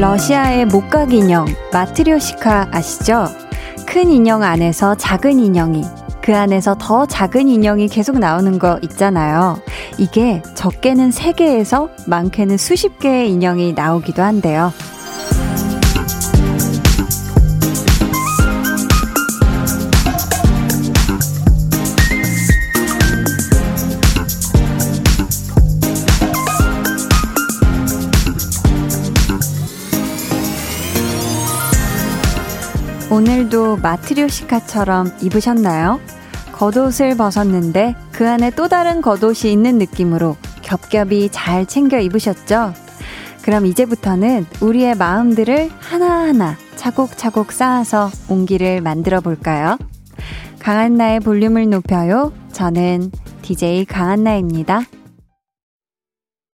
러시아의 목각 인형 마트리오시카 아시죠? 큰 인형 안에서 작은 인형이 그 안에서 더 작은 인형이 계속 나오는 거 있잖아요. 이게 적게는 3개에서 많게는 수십 개의 인형이 나오기도 한데요. 오늘도 마트리오시카처럼 입으셨나요? 겉옷을 벗었는데 그 안에 또 다른 겉옷이 있는 느낌으로 겹겹이 잘 챙겨 입으셨죠? 그럼 이제부터는 우리의 마음들을 하나하나 차곡차곡 쌓아서 온기를 만들어 볼까요? 강한나의 볼륨을 높여요. 저는 DJ 강한나입니다.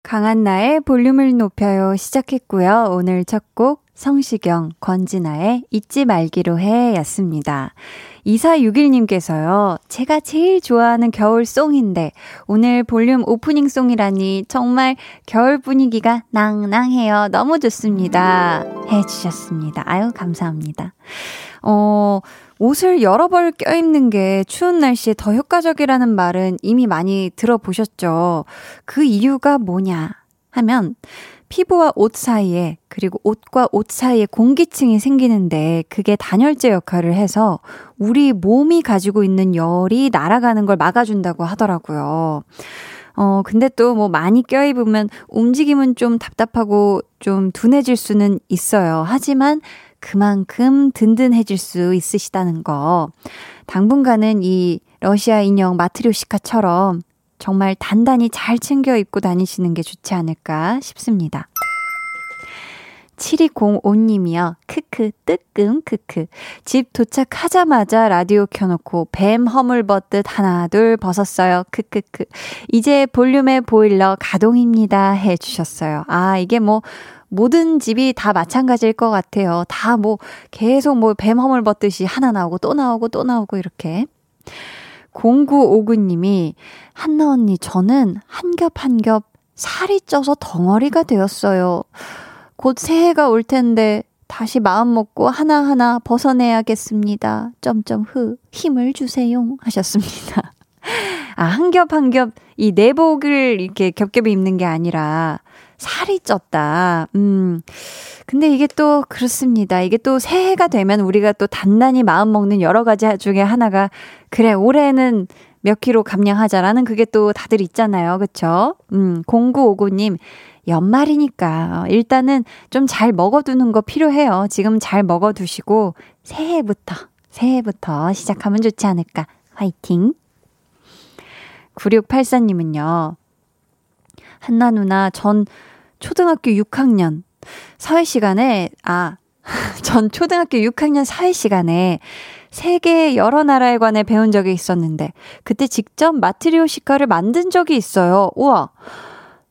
강한나의 볼륨을 높여요 시작했고요. 오늘 첫 곡 성시경, 권진아의 잊지 말기로 해 였습니다. 2461님께서요, 제가 제일 좋아하는 겨울송인데, 오늘 볼륨 오프닝송이라니 정말 겨울 분위기가 낭낭해요. 너무 좋습니다. 해주셨습니다. 아유, 감사합니다. 어, 옷을 여러 벌 껴입는 게 추운 날씨에 더 효과적이라는 말은 이미 많이 들어보셨죠? 그 이유가 뭐냐 하면, 피부와 옷 사이에 그리고 옷과 옷 사이에 공기층이 생기는데 그게 단열재 역할을 해서 우리 몸이 가지고 있는 열이 날아가는 걸 막아준다고 하더라고요. 어, 근데 또 뭐 많이 껴입으면 움직임은 좀 답답하고 좀 둔해질 수는 있어요. 하지만 그만큼 든든해질 수 있으시다는 거. 당분간은 이 러시아 인형 마트리오시카처럼 정말 단단히 잘 챙겨 입고 다니시는 게 좋지 않을까 싶습니다. 7205님이요. 크크, 뜨끔, 크크. 집 도착하자마자 라디오 켜놓고 뱀 허물 벗듯 하나, 둘 벗었어요. 크크크. 이제 볼륨의 보일러 가동입니다. 해주셨어요. 아, 이게 뭐, 모든 집이 다 마찬가지일 것 같아요. 다 뭐, 계속 뭐, 뱀 허물 벗듯이 하나 나오고 또 나오고 또 나오고 이렇게. 0959님이 한나 언니 저는 한 겹 한 겹 살이 쪄서 덩어리가 되었어요. 곧 새해가 올 텐데 다시 마음 먹고 하나하나 벗어내야겠습니다. 점점 흐 힘을 주세요 하셨습니다. 아, 한 겹 한 겹 이 내복을 이렇게 겹겹이 입는 게 아니라 살이 쪘다. 음. 근데 이게 또 그렇습니다. 이게 또 새해가 되면 우리가 또 단단히 마음 먹는 여러 가지 중에 하나가 그래 올해는 몇 킬로 감량하자라는 그게 또 다들 있잖아요. 그쵸? 음, 0959님, 연말이니까 일단은 좀 잘 먹어두는 거 필요해요. 지금 잘 먹어두시고 새해부터, 새해부터 시작하면 좋지 않을까. 화이팅! 9684님은요, 한나 누나, 전 초등학교 6학년 사회 시간에, 아, 전 초등학교 6학년 사회 시간에 세계 여러 나라에 관해 배운 적이 있었는데, 그때 직접 마트리오시카를 만든 적이 있어요. 우와!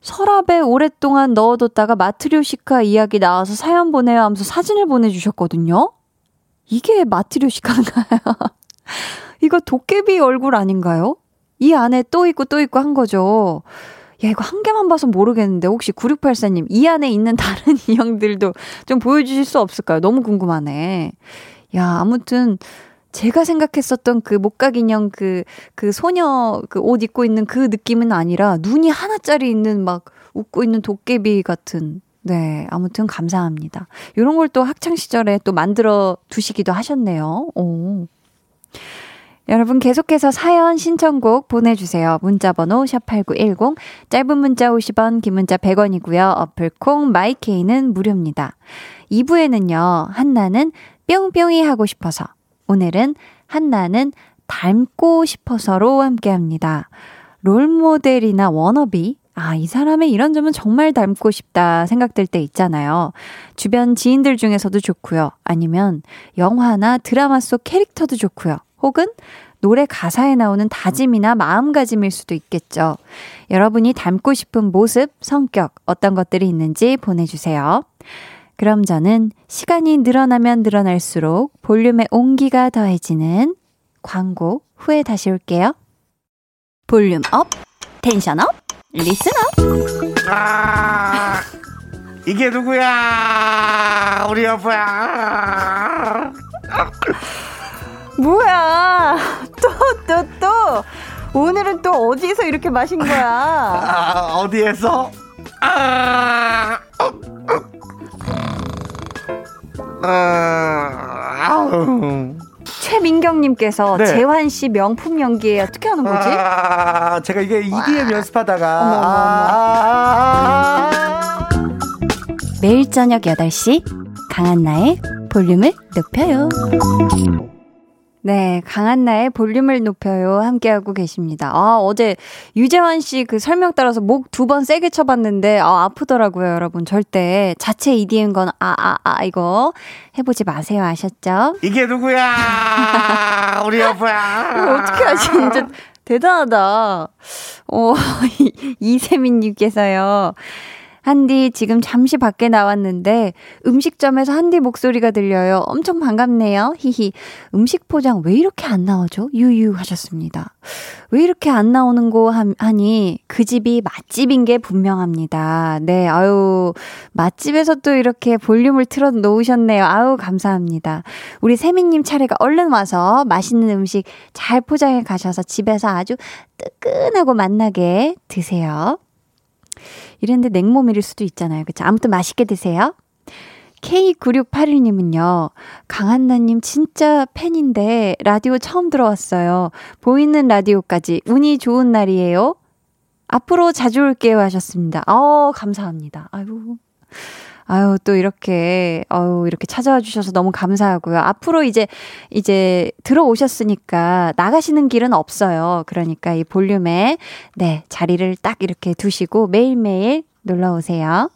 서랍에 오랫동안 넣어뒀다가 마트리오시카 이야기 나와서 사연 보내요 하면서 사진을 보내주셨거든요? 이게 마트리오시카인가요? 이거 도깨비 얼굴 아닌가요? 이 안에 또 있고 또 있고 한 거죠. 야, 이거 한 개만 봐서 모르겠는데, 혹시 9684님, 이 안에 있는 다른 인형들도 좀 보여주실 수 없을까요? 너무 궁금하네. 야, 아무튼, 제가 생각했었던 그 목각 인형 그, 그 소녀 그 옷 입고 있는 그 느낌은 아니라, 눈이 하나짜리 있는 막 웃고 있는 도깨비 같은. 네, 아무튼 감사합니다. 이런 걸 또 학창 시절에 또 만들어 두시기도 하셨네요. 오. 여러분 계속해서 사연 신청곡 보내주세요. 문자번호 샵8910 짧은 문자 50원 긴 문자 100원이고요. 어플콩 마이케이는 무료입니다. 2부에는요. 한나는 뿅뿅이 하고 싶어서 오늘은 한나는 닮고 싶어서로 함께 합니다. 롤모델이나 워너비 아, 이 사람의 이런 점은 정말 닮고 싶다 생각될 때 있잖아요. 주변 지인들 중에서도 좋고요. 아니면 영화나 드라마 속 캐릭터도 좋고요. 혹은 노래 가사에 나오는 다짐이나 마음가짐일 수도 있겠죠. 여러분이 닮고 싶은 모습, 성격, 어떤 것들이 있는지 보내주세요. 그럼 저는 시간이 늘어나면 늘어날수록 볼륨의 온기가 더해지는 광고 후에 다시 올게요. Volume up, tension up, listen up. 이게 누구야? 우리 여보야. 뭐야? 또, 또, 또. 오늘은 또 어디에서 이렇게 마신 거야? 아, 어디에서? 아, 아, 최민경님께서 네. 재환 씨 명품 연기에 어떻게 하는 거지? 아, 제가 이게 EDM 연습하다가 어머, 어머, 어머. 아, 매일 저녁 8시 강한나의 볼륨을 높여요. 네, 강한나의 볼륨을 높여요. 함께하고 계십니다. 아, 어제 유재환 씨 그 설명 따라서 목 두 번 세게 쳐봤는데, 아, 아프더라고요, 여러분. 절대 자체 EDM 건, 아, 아, 아, 이거 해보지 마세요. 아셨죠? 이게 누구야? 우리 여보야. 어떻게 하시, 진짜 대단하다. 어, 이세민님께서요. 한디 지금 잠시 밖에 나왔는데 음식점에서 한디 목소리가 들려요. 엄청 반갑네요. 히히. 음식 포장 왜 이렇게 안 나오죠? 유유 하셨습니다. 왜 이렇게 안 나오는 거 하니 그 집이 맛집인 게 분명합니다. 네, 아유 맛집에서 또 이렇게 볼륨을 틀어 놓으셨네요. 아유 감사합니다. 우리 세미님 차례가 얼른 와서 맛있는 음식 잘 포장해 가셔서 집에서 아주 뜨끈하고 맛나게 드세요. 이랬는데 냉모밀일 수도 있잖아요. 그쵸? 아무튼 맛있게 드세요. K9681님은요, 강한나님 진짜 팬인데, 라디오 처음 들어왔어요. 보이는 라디오까지 운이 좋은 날이에요. 앞으로 자주 올게요 하셨습니다. 어, 감사합니다. 아유. 아유, 또 이렇게, 아유, 이렇게 찾아와 주셔서 너무 감사하고요. 앞으로 이제, 이제 들어오셨으니까 나가시는 길은 없어요. 그러니까 이 볼륨에, 네, 자리를 딱 이렇게 두시고 매일매일 놀러 오세요.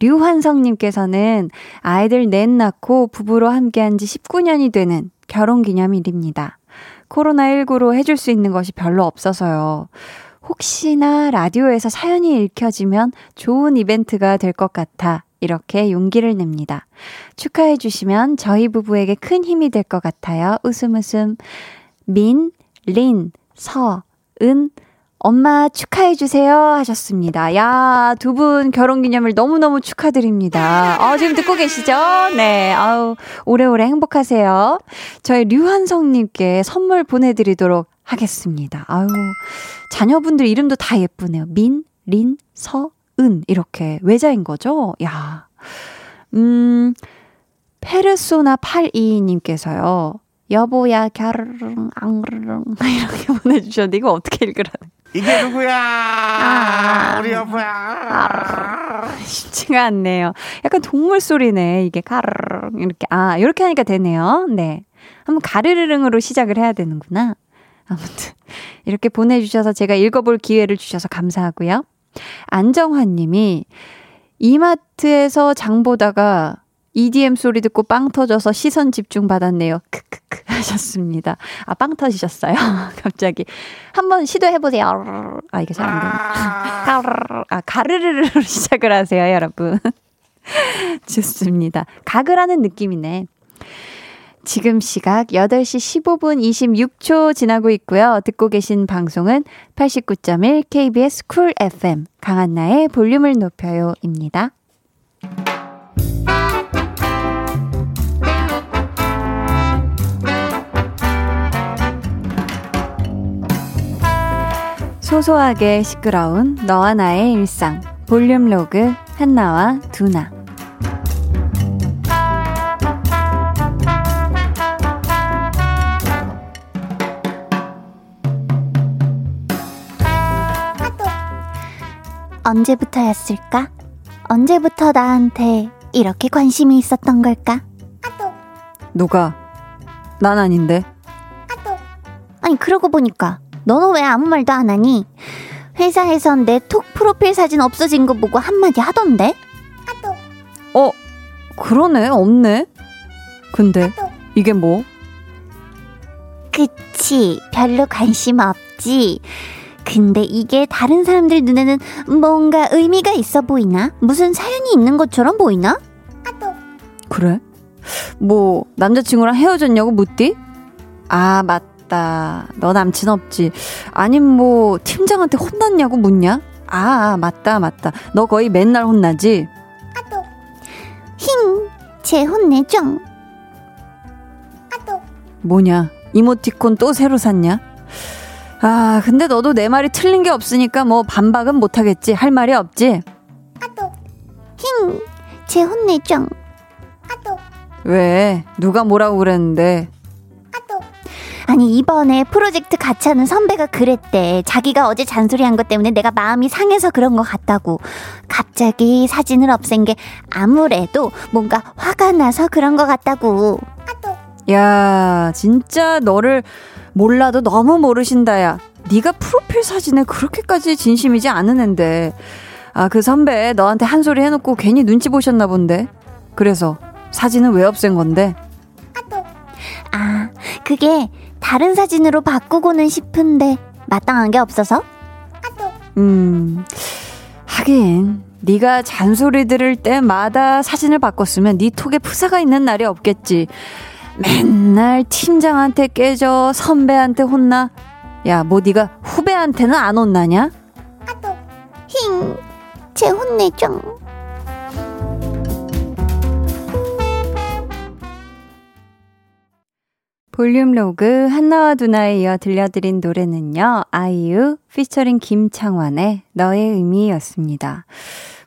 류환성님께서는 아이들 넷 낳고 부부로 함께한 지 19년이 되는 결혼 기념일입니다. 코로나19로 해줄 수 있는 것이 별로 없어서요. 혹시나 라디오에서 사연이 읽혀지면 좋은 이벤트가 될 것 같아 이렇게 용기를 냅니다. 축하해 주시면 저희 부부에게 큰 힘이 될 것 같아요. 웃음 웃음. 민, 린, 서, 은, 엄마 축하해 주세요 하셨습니다. 야, 두 분 결혼 기념일 너무너무 축하드립니다. 어, 지금 듣고 계시죠? 네. 아우, 오래오래 행복하세요. 저희 류한성 님께 선물 보내 드리도록 하겠습니다. 아유. 자녀분들 이름도 다 예쁘네요. 민, 린, 서, 은. 이렇게 외자인 거죠? 야. 음, 페르소나 82님께서요. 여보야, 갸르릉, 앙르릉. 이렇게 보내주셨는데, 이거 어떻게 읽으라는 이게 누구야? 아, 우리 여보야. 아, 쉽지가 않네요. 약간 동물 소리네. 이게 가르릉 이렇게 아 이렇게 하니까 되네요. 네, 한번 가르르릉으로 시작을 해야 되는구나. 아무튼 이렇게 보내주셔서 제가 읽어볼 기회를 주셔서 감사하고요. 안정환 님이 이마트에서 장 보다가 EDM 소리 듣고 빵 터져서 시선 집중 받았네요. 크크크 하셨습니다. 아, 빵 터지셨어요? 갑자기. 한번 시도해보세요. 아, 이게 잘 안 되네. 아, 가르르르로 시작을 하세요, 여러분. 좋습니다. 가그라는 느낌이네. 지금 시각 8시 15분 26초 지나고 있고요. 듣고 계신 방송은 89.1 KBS Cool FM 강한나의 볼륨을 높여요입니다. 소소하게 시끄러운 너와 나의 일상 볼륨 로그 한나와 두나 언제부터였을까? 언제부터 나한테 이렇게 관심이 있었던 걸까? 누가? 난 아닌데. 아니, 그러고 보니까 너는 왜 아무 말도 안 하니? 회사에선 내 톡 프로필 사진 없어진 거 보고 한마디 하던데? 어, 그러네, 없네. 근데, 이게 뭐? 그치, 별로 관심 없지. 근데 이게 다른 사람들 눈에는 뭔가 의미가 있어 보이나? 무슨 사연이 있는 것처럼 보이나? 그래? 뭐, 남자친구랑 헤어졌냐고 묻디? 아, 맞다. 너 남친 없지. 아님 뭐, 팀장한테 혼났냐고 묻냐? 아, 맞다, 맞다. 너 거의 맨날 혼나지? 아또. 힝, 제 혼내죠. 아또. 뭐냐, 이모티콘 또 새로 샀냐? 아, 근데 너도 내 말이 틀린 게 없으니까 뭐 반박은 못하겠지. 할 말이 없지? 아또. 힝, 제 혼내죠. 아또. 왜? 누가 뭐라고 그랬는데? 아니 이번에 프로젝트 같이 하는 선배가 그랬대. 자기가 어제 잔소리한 것 때문에 내가 마음이 상해서 그런 것 같다고. 갑자기 사진을 없앤 게 아무래도 뭔가 화가 나서 그런 것 같다고. 야, 진짜 너를 몰라도 너무 모르신다 야. 네가 프로필 사진에 그렇게까지 진심이지 않은 앤데. 아, 그 선배 너한테 한 소리 해놓고 괜히 눈치 보셨나 본데. 그래서 사진은 왜 없앤 건데? 아, 그게 다른 사진으로 바꾸고는 싶은데 마땅한 게 없어서? 음, 하긴 네가 잔소리 들을 때마다 사진을 바꿨으면 네 톡에 프사가 있는 날이 없겠지. 맨날 팀장한테 깨져 선배한테 혼나. 야, 뭐 네가 후배한테는 안 혼나냐? 힝, 제 혼내죠. 볼륨 로그 한나와 두나에 이어 들려드린 노래는요. 아이유 피처링 김창완의 너의 의미였습니다.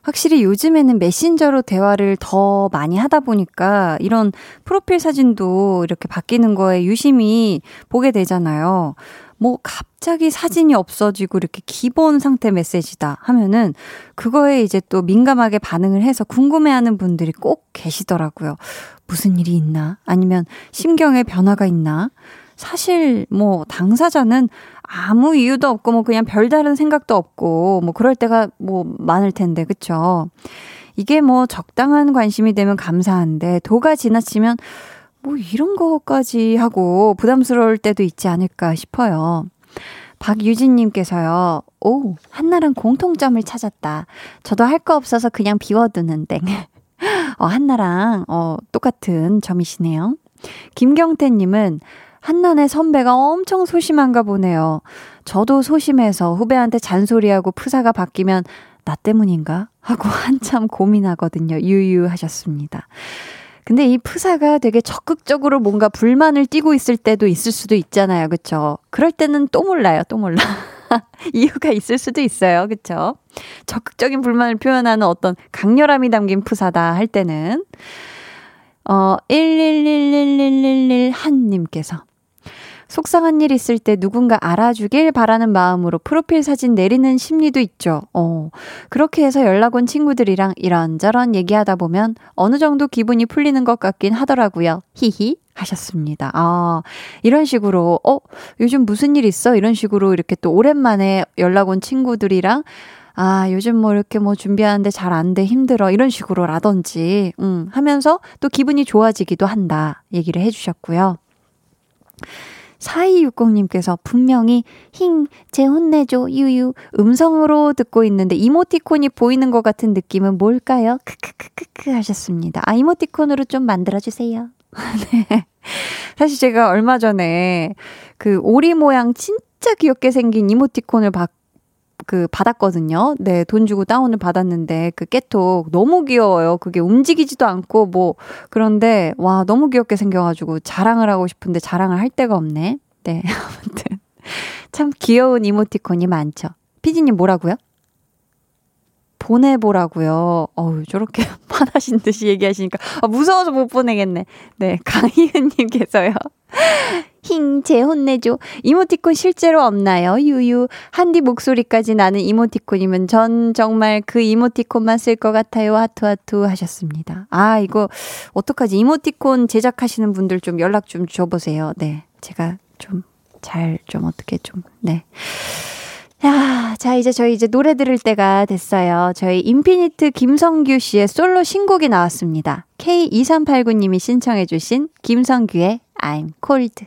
확실히 요즘에는 메신저로 대화를 더 많이 하다 보니까 이런 프로필 사진도 이렇게 바뀌는 거에 유심히 보게 되잖아요. 뭐 갑자기 사진이 없어지고 이렇게 기본 상태 메시지다 하면은 그거에 이제 또 민감하게 반응을 해서 궁금해하는 분들이 꼭 계시더라고요. 무슨 일이 있나? 아니면 심경에 변화가 있나? 사실 뭐 당사자는 아무 이유도 없고 뭐 그냥 별다른 생각도 없고 뭐 그럴 때가 뭐 많을 텐데 그쵸? 이게 뭐 적당한 관심이 되면 감사한데 도가 지나치면 뭐 이런 거까지 하고 부담스러울 때도 있지 않을까 싶어요. 박유진님께서요, 오, 한나랑 공통점을 찾았다. 저도 할 거 없어서 그냥 비워두는데. 어, 한나랑, 어, 똑같은 점이시네요. 김경태님은 한나네 선배가 엄청 소심한가 보네요. 저도 소심해서 후배한테 잔소리하고 프사가 바뀌면 나 때문인가? 하고 한참 고민하거든요. 유유하셨습니다. 근데 이 프사가 되게 적극적으로 뭔가 불만을 띠고 있을 때도 있을 수도 있잖아요. 그쵸? 그럴 때는 또 몰라요. 또 몰라. 이유가 있을 수도 있어요. 그쵸? 적극적인 불만을 표현하는 어떤 강렬함이 담긴 푸사다 할 때는. 어, 1111111한님께서 속상한 일 있을 때 누군가 알아주길 바라는 마음으로 프로필 사진 내리는 심리도 있죠. 어, 그렇게 해서 연락 온 친구들이랑 이런저런 얘기하다 보면 어느 정도 기분이 풀리는 것 같긴 하더라고요. 히히. 하셨습니다. 아, 이런 식으로, 어, 요즘 무슨 일 있어? 이런 식으로 이렇게 또 오랜만에 연락 온 친구들이랑 아, 요즘 뭐 이렇게 뭐 준비하는데 잘 안 돼, 힘들어. 이런 식으로라든지, 음, 하면서 또 기분이 좋아지기도 한다. 얘기를 해주셨고요. 4260님께서 분명히 힝, 제 혼내줘, 유유. 음성으로 듣고 있는데 이모티콘이 보이는 것 같은 느낌은 뭘까요? 크크크크크 하셨습니다. 아, 이모티콘으로 좀 만들어주세요. 네. 사실 제가 얼마 전에 그 오리 모양 진짜 귀엽게 생긴 이모티콘을 받, 그 받았거든요. 네, 돈 주고 다운을 받았는데 그 깨톡 너무 귀여워요. 그게 움직이지도 않고 뭐 그런데 와 너무 귀엽게 생겨가지고 자랑을 하고 싶은데 자랑을 할 데가 없네. 네, 아무튼 참 귀여운 이모티콘이 많죠. 피디님 뭐라고요? 보내보라고요. 어우, 저렇게 화나신 듯이 얘기하시니까 아, 무서워서 못 보내겠네. 네, 강희은님께서요. 힝, 제 혼내줘. 이모티콘 실제로 없나요? 유유. 한디 목소리까지 나는 이모티콘이면 전 정말 그 이모티콘만 쓸 것 같아요. 하투하투 하셨습니다. 아, 이거, 어떡하지? 이모티콘 제작하시는 분들 좀 연락 좀 줘보세요. 네. 제가 좀, 잘, 좀 어떻게 좀, 네. 야, 자, 이제 저희 이제 노래 들을 때가 됐어요. 저희 인피니트 김성규 씨의 솔로 신곡이 나왔습니다. K2389님이 신청해주신 김성규의 I'm Cold.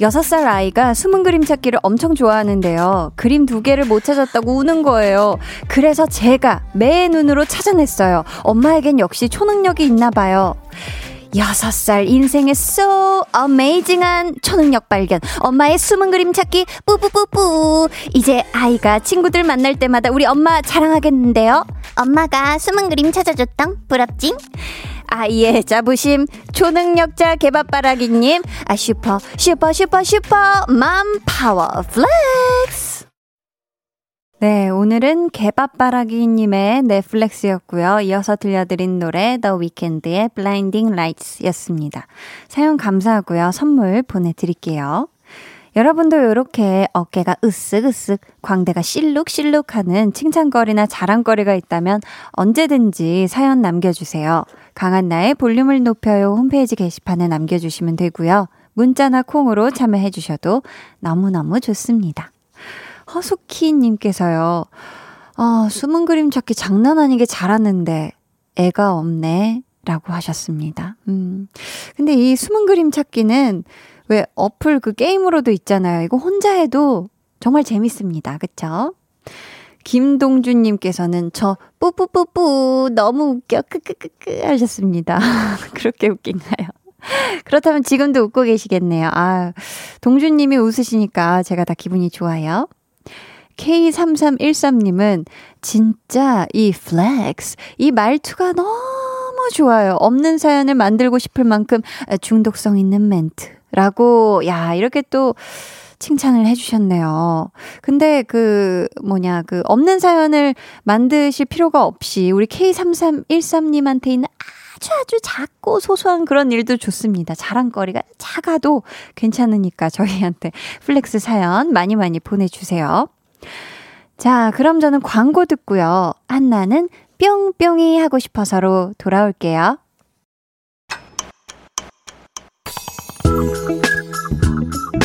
6살 아이가 숨은 그림 찾기를 엄청 좋아하는데요. 그림 두 개를 못 찾았다고 우는 거예요. 그래서 제가 매 눈으로 찾아냈어요. 엄마에겐 역시 초능력이 있나 봐요. 6살 인생의 so amazing한 초능력 발견. 엄마의 숨은 그림 찾기 뿌뿌뿌뿌. 이제 아이가 친구들 만날 때마다 우리 엄마 자랑하겠는데요. 엄마가 숨은 그림 찾아줬던 부럽징? 아이의 자부심 초능력자 개밥바라기님 아 super super super super mom power flex. 네 오늘은 개밥바라기님의 flex였고요. 이어서 들려드린 노래 The Weeknd의 Blinding Lights였습니다. 사연 감사하고요. 선물 보내드릴게요 여러분도 이렇게 어깨가 으쓱으쓱, 광대가 실룩실룩 하는 칭찬거리나 자랑거리가 있다면 언제든지 사연 남겨주세요. 강한 나의 볼륨을 높여요 홈페이지 게시판에 남겨주시면 되고요. 문자나 콩으로 참여해주셔도 너무너무 좋습니다. 허수키님께서요, 어, 숨은 그림 찾기 장난 아니게 잘하는데 애가 없네. 라고 하셨습니다. 음. 근데 이 숨은 그림 찾기는 왜 어플 그 게임으로도 있잖아요. 이거 혼자 해도 정말 재밌습니다. 그쵸? 김동준님께서는 저 뿌뿌뿌뿌 너무 웃겨 크크크크 하셨습니다. 그렇게 웃긴가요? 그렇다면 지금도 웃고 계시겠네요. 아, 동준님이 웃으시니까 제가 다 기분이 좋아요. K3313님은 진짜 이 flex, 이 말투가 너무 좋아요. 없는 사연을 만들고 싶을 만큼 중독성 있는 멘트. 라고, 야, 이렇게 또 칭찬을 해주셨네요. 근데 그, 뭐냐, 그, 없는 사연을 만드실 필요가 없이 우리 K3313님한테 있는 아주 아주 작고 소소한 그런 일도 좋습니다. 자랑거리가 작아도 괜찮으니까 저희한테 flex 사연 많이 많이 보내주세요. 자, 그럼 저는 광고 듣고요. 한나는 뿅뿅이 하고 싶어서로 돌아올게요.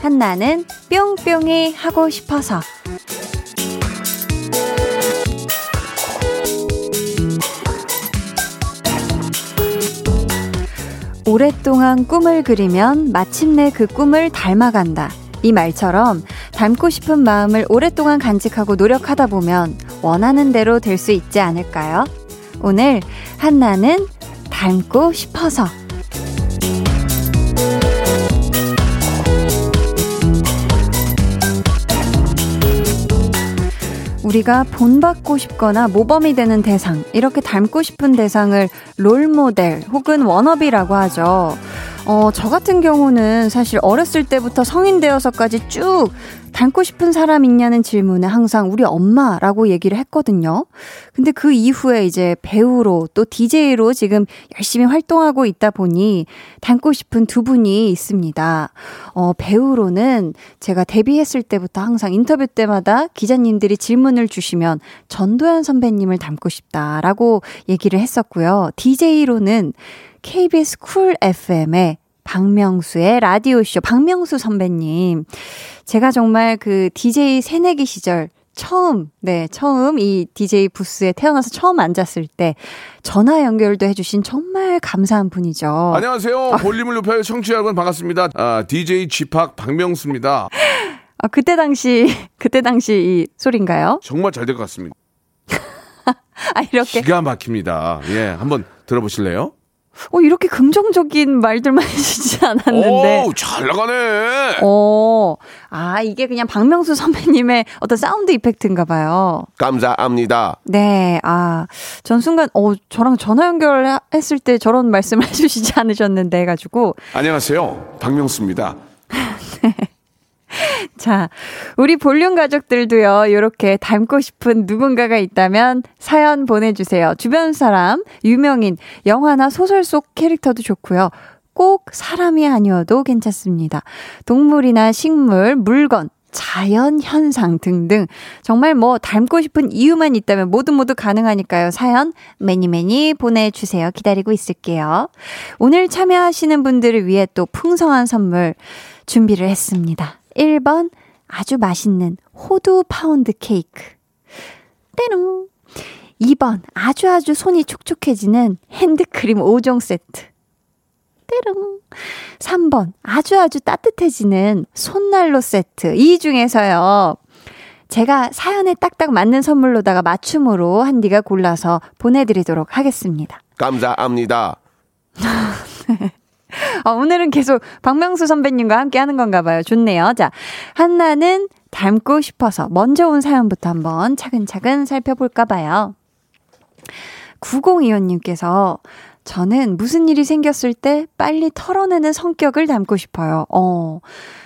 한나는 뿅뿅이 하고 싶어서. 오랫동안 꿈을 그리면 마침내 그 꿈을 닮아간다. 이 말처럼 닮고 싶은 마음을 오랫동안 간직하고 노력하다 보면 원하는 대로 될 수 있지 않을까요? 오늘 한나는 닮고 싶어서 우리가 본받고 싶거나 모범이 되는 대상, 이렇게 닮고 싶은 대상을 롤모델 혹은 워너비라고 하죠. 어, 저 같은 경우는 사실 어렸을 때부터 성인 되어서까지 쭉 닮고 싶은 사람 있냐는 질문에 항상 우리 엄마라고 얘기를 했거든요. 근데 그 이후에 이제 배우로 또 DJ로 지금 열심히 활동하고 있다 보니 닮고 싶은 두 분이 있습니다. 어, 배우로는 제가 데뷔했을 때부터 항상 인터뷰 때마다 기자님들이 질문을 주시면 전도연 선배님을 닮고 싶다라고 얘기를 했었고요. DJ로는 KBS 쿨 FM의 박명수의 라디오쇼, 박명수 선배님. 제가 정말 그 DJ 새내기 시절 처음, 네, 처음 이 DJ 부스에 태어나서 처음 앉았을 때 전화 연결도 해주신 정말 감사한 분이죠. 안녕하세요. 볼륨을 높여요. 청취자 여러분 반갑습니다. 아, DJ 지팍 박명수입니다. 아, 그때 당시, 그때 당시 이 소린가요? 정말 잘 될 것 같습니다. 아, 이렇게. 기가 막힙니다. 예, 한번 들어보실래요? 어, 이렇게 긍정적인 말들만 해주지 않았는데. 오, 잘 나가네. 어, 아, 이게 그냥 박명수 선배님의 어떤 사운드 이펙트인가 봐요. 감사합니다. 네, 아, 전 순간, 어, 저랑 전화 연결했을 때 저런 말씀을 해주시지 않으셨는데 해가지고. 안녕하세요. 박명수입니다. 자, 우리 볼륨 가족들도요, 이렇게 닮고 싶은 누군가가 있다면 사연 보내주세요. 주변 사람, 유명인, 영화나 소설 속 캐릭터도 좋고요. 꼭 사람이 아니어도 괜찮습니다. 동물이나 식물, 물건, 자연 현상 등등 정말 뭐 닮고 싶은 이유만 있다면 모두 모두 가능하니까요. 사연 매니 매니 보내주세요. 기다리고 있을게요. 오늘 참여하시는 분들을 위해 또 풍성한 선물 준비를 했습니다. 1번 아주 맛있는 호두 파운드 케이크. 때롱. 2번 아주 아주 손이 촉촉해지는 핸드크림 5종 세트. 때롱. 3번 아주 아주 따뜻해지는 손난로 세트. 이 중에서요. 제가 사연에 딱딱 맞는 선물로다가 맞춤으로 한디가 골라서 보내드리도록 하겠습니다. 감사합니다. 아, 오늘은 계속 박명수 선배님과 함께 하는 건가 봐요. 좋네요. 자, 한나는 닮고 싶어서 먼저 온 사연부터 한번 차근차근 살펴볼까 봐요. 9025님께서 저는 무슨 일이 생겼을 때 빨리 털어내는 성격을 닮고 싶어요. 어.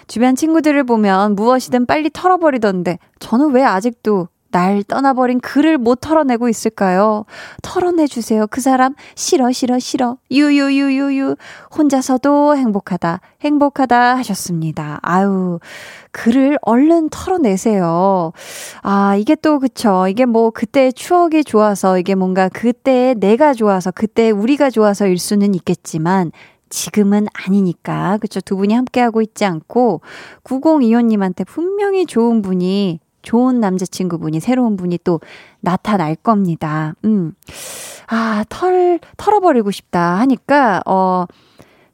주변 친구들을 보면 무엇이든 빨리 털어버리던데 저는 왜 아직도 날 떠나버린 그를 못 털어내고 있을까요? 털어내주세요. 그 사람 싫어 싫어 싫어 유유유유유 혼자서도 행복하다 행복하다 하셨습니다. 아유 그를 얼른 털어내세요. 아 이게 또 그쵸 이게 뭐 그때 추억이 좋아서 이게 뭔가 그때 내가 좋아서 그때 우리가 좋아서일 수는 있겠지만 지금은 아니니까 그쵸 두 분이 함께하고 있지 않고 9025님한테 분명히 좋은 분이 좋은 남자친구분이, 새로운 분이 또 나타날 겁니다. 음. 아, 털, 털어버리고 싶다 하니까, 어,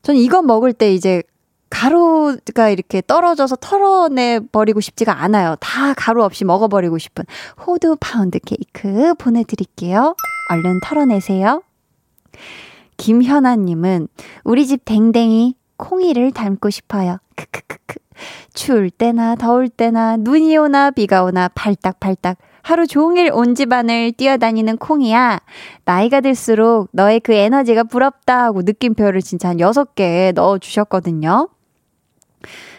저는 이거 먹을 때 이제 가루가 이렇게 떨어져서 털어내 버리고 싶지가 않아요. 다 가루 없이 먹어버리고 싶은 호두 파운드 케이크 보내드릴게요. 얼른 털어내세요. 김현아님은 우리 집 댕댕이 콩이를 닮고 싶어요. 크크크크. 추울 때나 더울 때나 눈이 오나 비가 오나 팔딱팔딱 하루 종일 온 집안을 뛰어다니는 콩이야. 나이가 들수록 너의 그 에너지가 부럽다 하고 느낌표를 진짜 한 6개 넣어주셨거든요.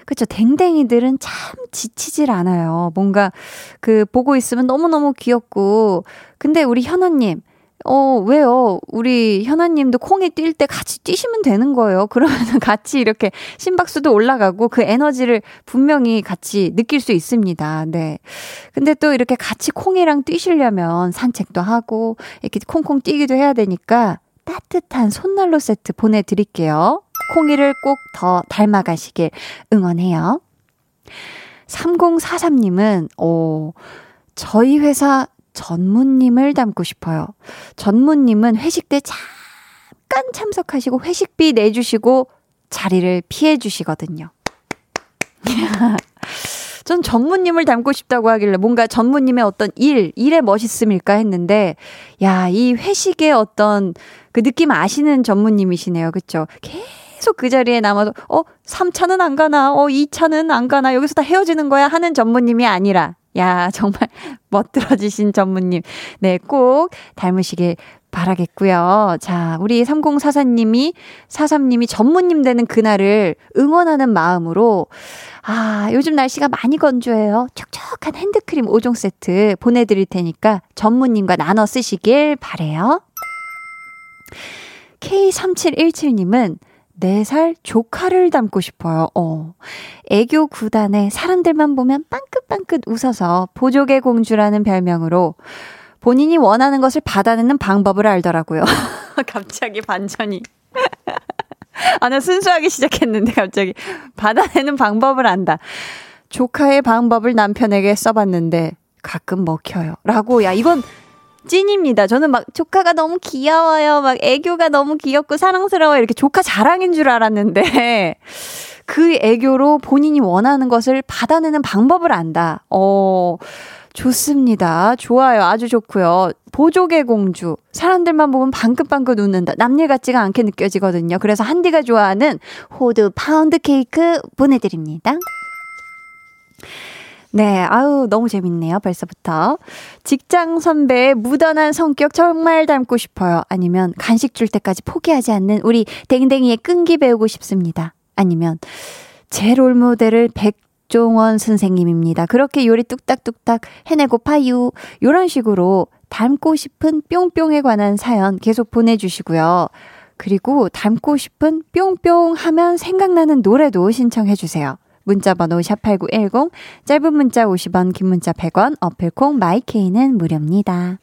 그쵸. 댕댕이들은 참 지치질 않아요. 뭔가 그 보고 있으면 너무너무 귀엽고. 근데 우리 현아님, 어, 왜요? 우리 현아님도 콩이 뛸 때 같이 뛰시면 되는 거예요. 그러면 같이 이렇게 심박수도 올라가고 그 에너지를 분명히 같이 느낄 수 있습니다. 네. 근데 또 이렇게 같이 콩이랑 뛰시려면 산책도 하고 이렇게 콩콩 뛰기도 해야 되니까 따뜻한 손난로 세트 보내드릴게요. 콩이를 꼭 더 닮아가시길 응원해요. 3043님은, 오, 저희 회사 전무님을 닮고 싶어요. 전무님은 회식 때 잠깐 참석하시고 회식비 내주시고 자리를 피해 주시거든요. 전 전무님을 닮고 싶다고 하길래 뭔가 전무님의 어떤 일, 일의 멋있음일까 했는데, 야, 이 회식의 어떤 그 느낌 아시는 전무님이시네요. 그쵸? 계속 그 자리에 남아서, 어, 3차는 안 가나? 어, 2차는 안 가나? 여기서 다 헤어지는 거야? 하는 전무님이 아니라, 야, 정말 멋들어지신 전무님. 네, 꼭 닮으시길 바라겠고요. 자, 우리 3044님이, 43님이 전무님 되는 그날을 응원하는 마음으로, 아, 요즘 날씨가 많이 건조해요. 촉촉한 핸드크림 5종 세트 보내드릴 테니까 전무님과 나눠 쓰시길 바래요. K3717님은 4살 조카를 닮고 싶어요. 어. 애교 구단에 사람들만 보면 빵긋빵긋 웃어서 보조개 공주라는 별명으로 본인이 원하는 것을 받아내는 방법을 알더라고요. 갑자기 반전이. 아, 나 순수하게 시작했는데 갑자기 받아내는 방법을 안다. 조카의 방법을 남편에게 써봤는데 가끔 먹혀요. 라고, 야, 이건 찐입니다. 저는 막 조카가 너무 귀여워요. 막 애교가 너무 귀엽고 사랑스러워. 이렇게 조카 자랑인 줄 알았는데 그 애교로 본인이 원하는 것을 받아내는 방법을 안다. 어, 좋습니다. 좋아요. 아주 좋고요. 보조개 공주. 사람들만 보면 방긋방긋 웃는다. 남일 같지가 않게 느껴지거든요. 그래서 한디가 좋아하는 호두 파운드 케이크 보내드립니다. 네, 아우, 너무 재밌네요, 벌써부터. 직장 선배의 무던한 성격 정말 닮고 싶어요. 아니면 간식 줄 때까지 포기하지 않는 우리 댕댕이의 끈기 배우고 싶습니다. 아니면 제 롤모델을 백종원 선생님입니다. 그렇게 요리 뚝딱뚝딱 해내고 파유. 요런 식으로 닮고 싶은 뿅뿅에 관한 사연 계속 보내주시고요. 그리고 닮고 싶은 뿅뿅 하면 생각나는 노래도 신청해 주세요. 문자번호 샵8910, 짧은 문자 50원, 긴 문자 100원, 어플콩 마이케이는 무료입니다.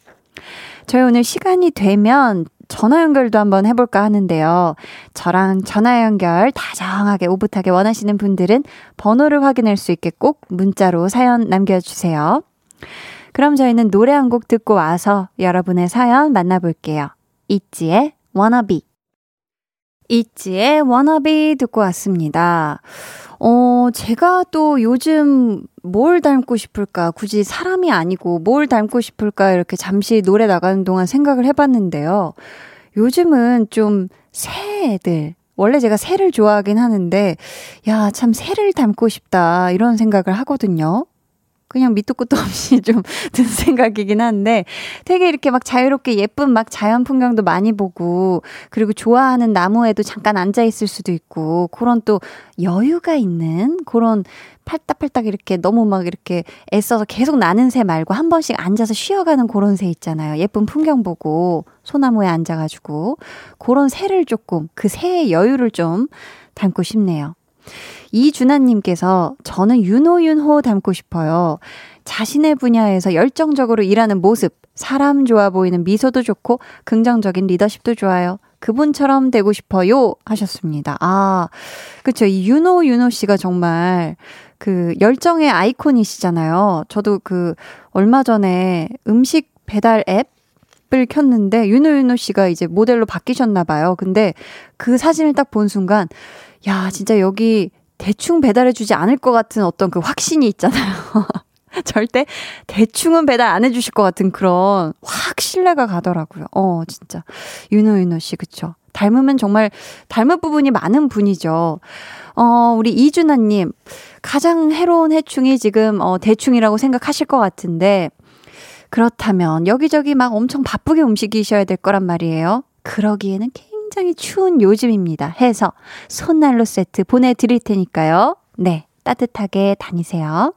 저희 오늘 시간이 되면 전화 연결도 한번 해볼까 하는데요. 저랑 전화 연결 다정하게 오붓하게 원하시는 분들은 번호를 확인할 수 있게 꼭 문자로 사연 남겨주세요. 그럼 저희는 노래 한 곡 듣고 와서 여러분의 사연 만나볼게요. 있지의 워너비. 있지의 워너비 듣고 왔습니다. 어, 제가 또 요즘 뭘 닮고 싶을까? 굳이 사람이 아니고 뭘 닮고 싶을까? 이렇게 잠시 노래 나가는 동안 생각을 해봤는데요. 요즘은 좀 새들, 원래 제가 새를 좋아하긴 하는데, 야, 참 새를 닮고 싶다. 이런 생각을 하거든요. 그냥 밑도 끝도 없이 좀 든 생각이긴 한데 되게 이렇게 막 자유롭게 예쁜 막 자연 풍경도 많이 보고 그리고 좋아하는 나무에도 잠깐 앉아 있을 수도 있고 그런 또 여유가 있는 그런 팔딱팔딱 이렇게 너무 막 이렇게 애써서 계속 나는 새 말고 한 번씩 앉아서 쉬어가는 그런 새 있잖아요. 예쁜 풍경 보고 소나무에 앉아가지고 그런 새를 조금 그 새의 여유를 좀 담고 싶네요. 이준하님께서 저는 윤호윤호 닮고 싶어요. 자신의 분야에서 열정적으로 일하는 모습, 사람 좋아 보이는 미소도 좋고 긍정적인 리더십도 좋아요. 그분처럼 되고 싶어요. 하셨습니다. 아, 그쵸. 이 윤호, 윤호 씨가 정말 그 열정의 아이콘이시잖아요. 저도 그 얼마 전에 음식 배달 앱을 켰는데 윤호 윤호 씨가 이제 모델로 바뀌셨나 봐요. 근데 그 사진을 딱 본 순간 야, 진짜 여기 대충 배달해주지 않을 것 같은 어떤 그 확신이 있잖아요. 절대 대충은 배달 안 해주실 것 같은 그런 확 신뢰가 가더라고요. 어, 진짜. 윤호, 윤호 씨, 그쵸. 닮으면 정말 닮을 부분이 많은 분이죠. 어, 우리 이준아님. 가장 해로운 해충이 지금, 어, 대충이라고 생각하실 것 같은데, 그렇다면 여기저기 막 엄청 바쁘게 움직이셔야 될 거란 말이에요. 그러기에는 굉장히 추운 요즘입니다. 해서 손난로 세트 보내드릴 테니까요. 네, 따뜻하게 다니세요.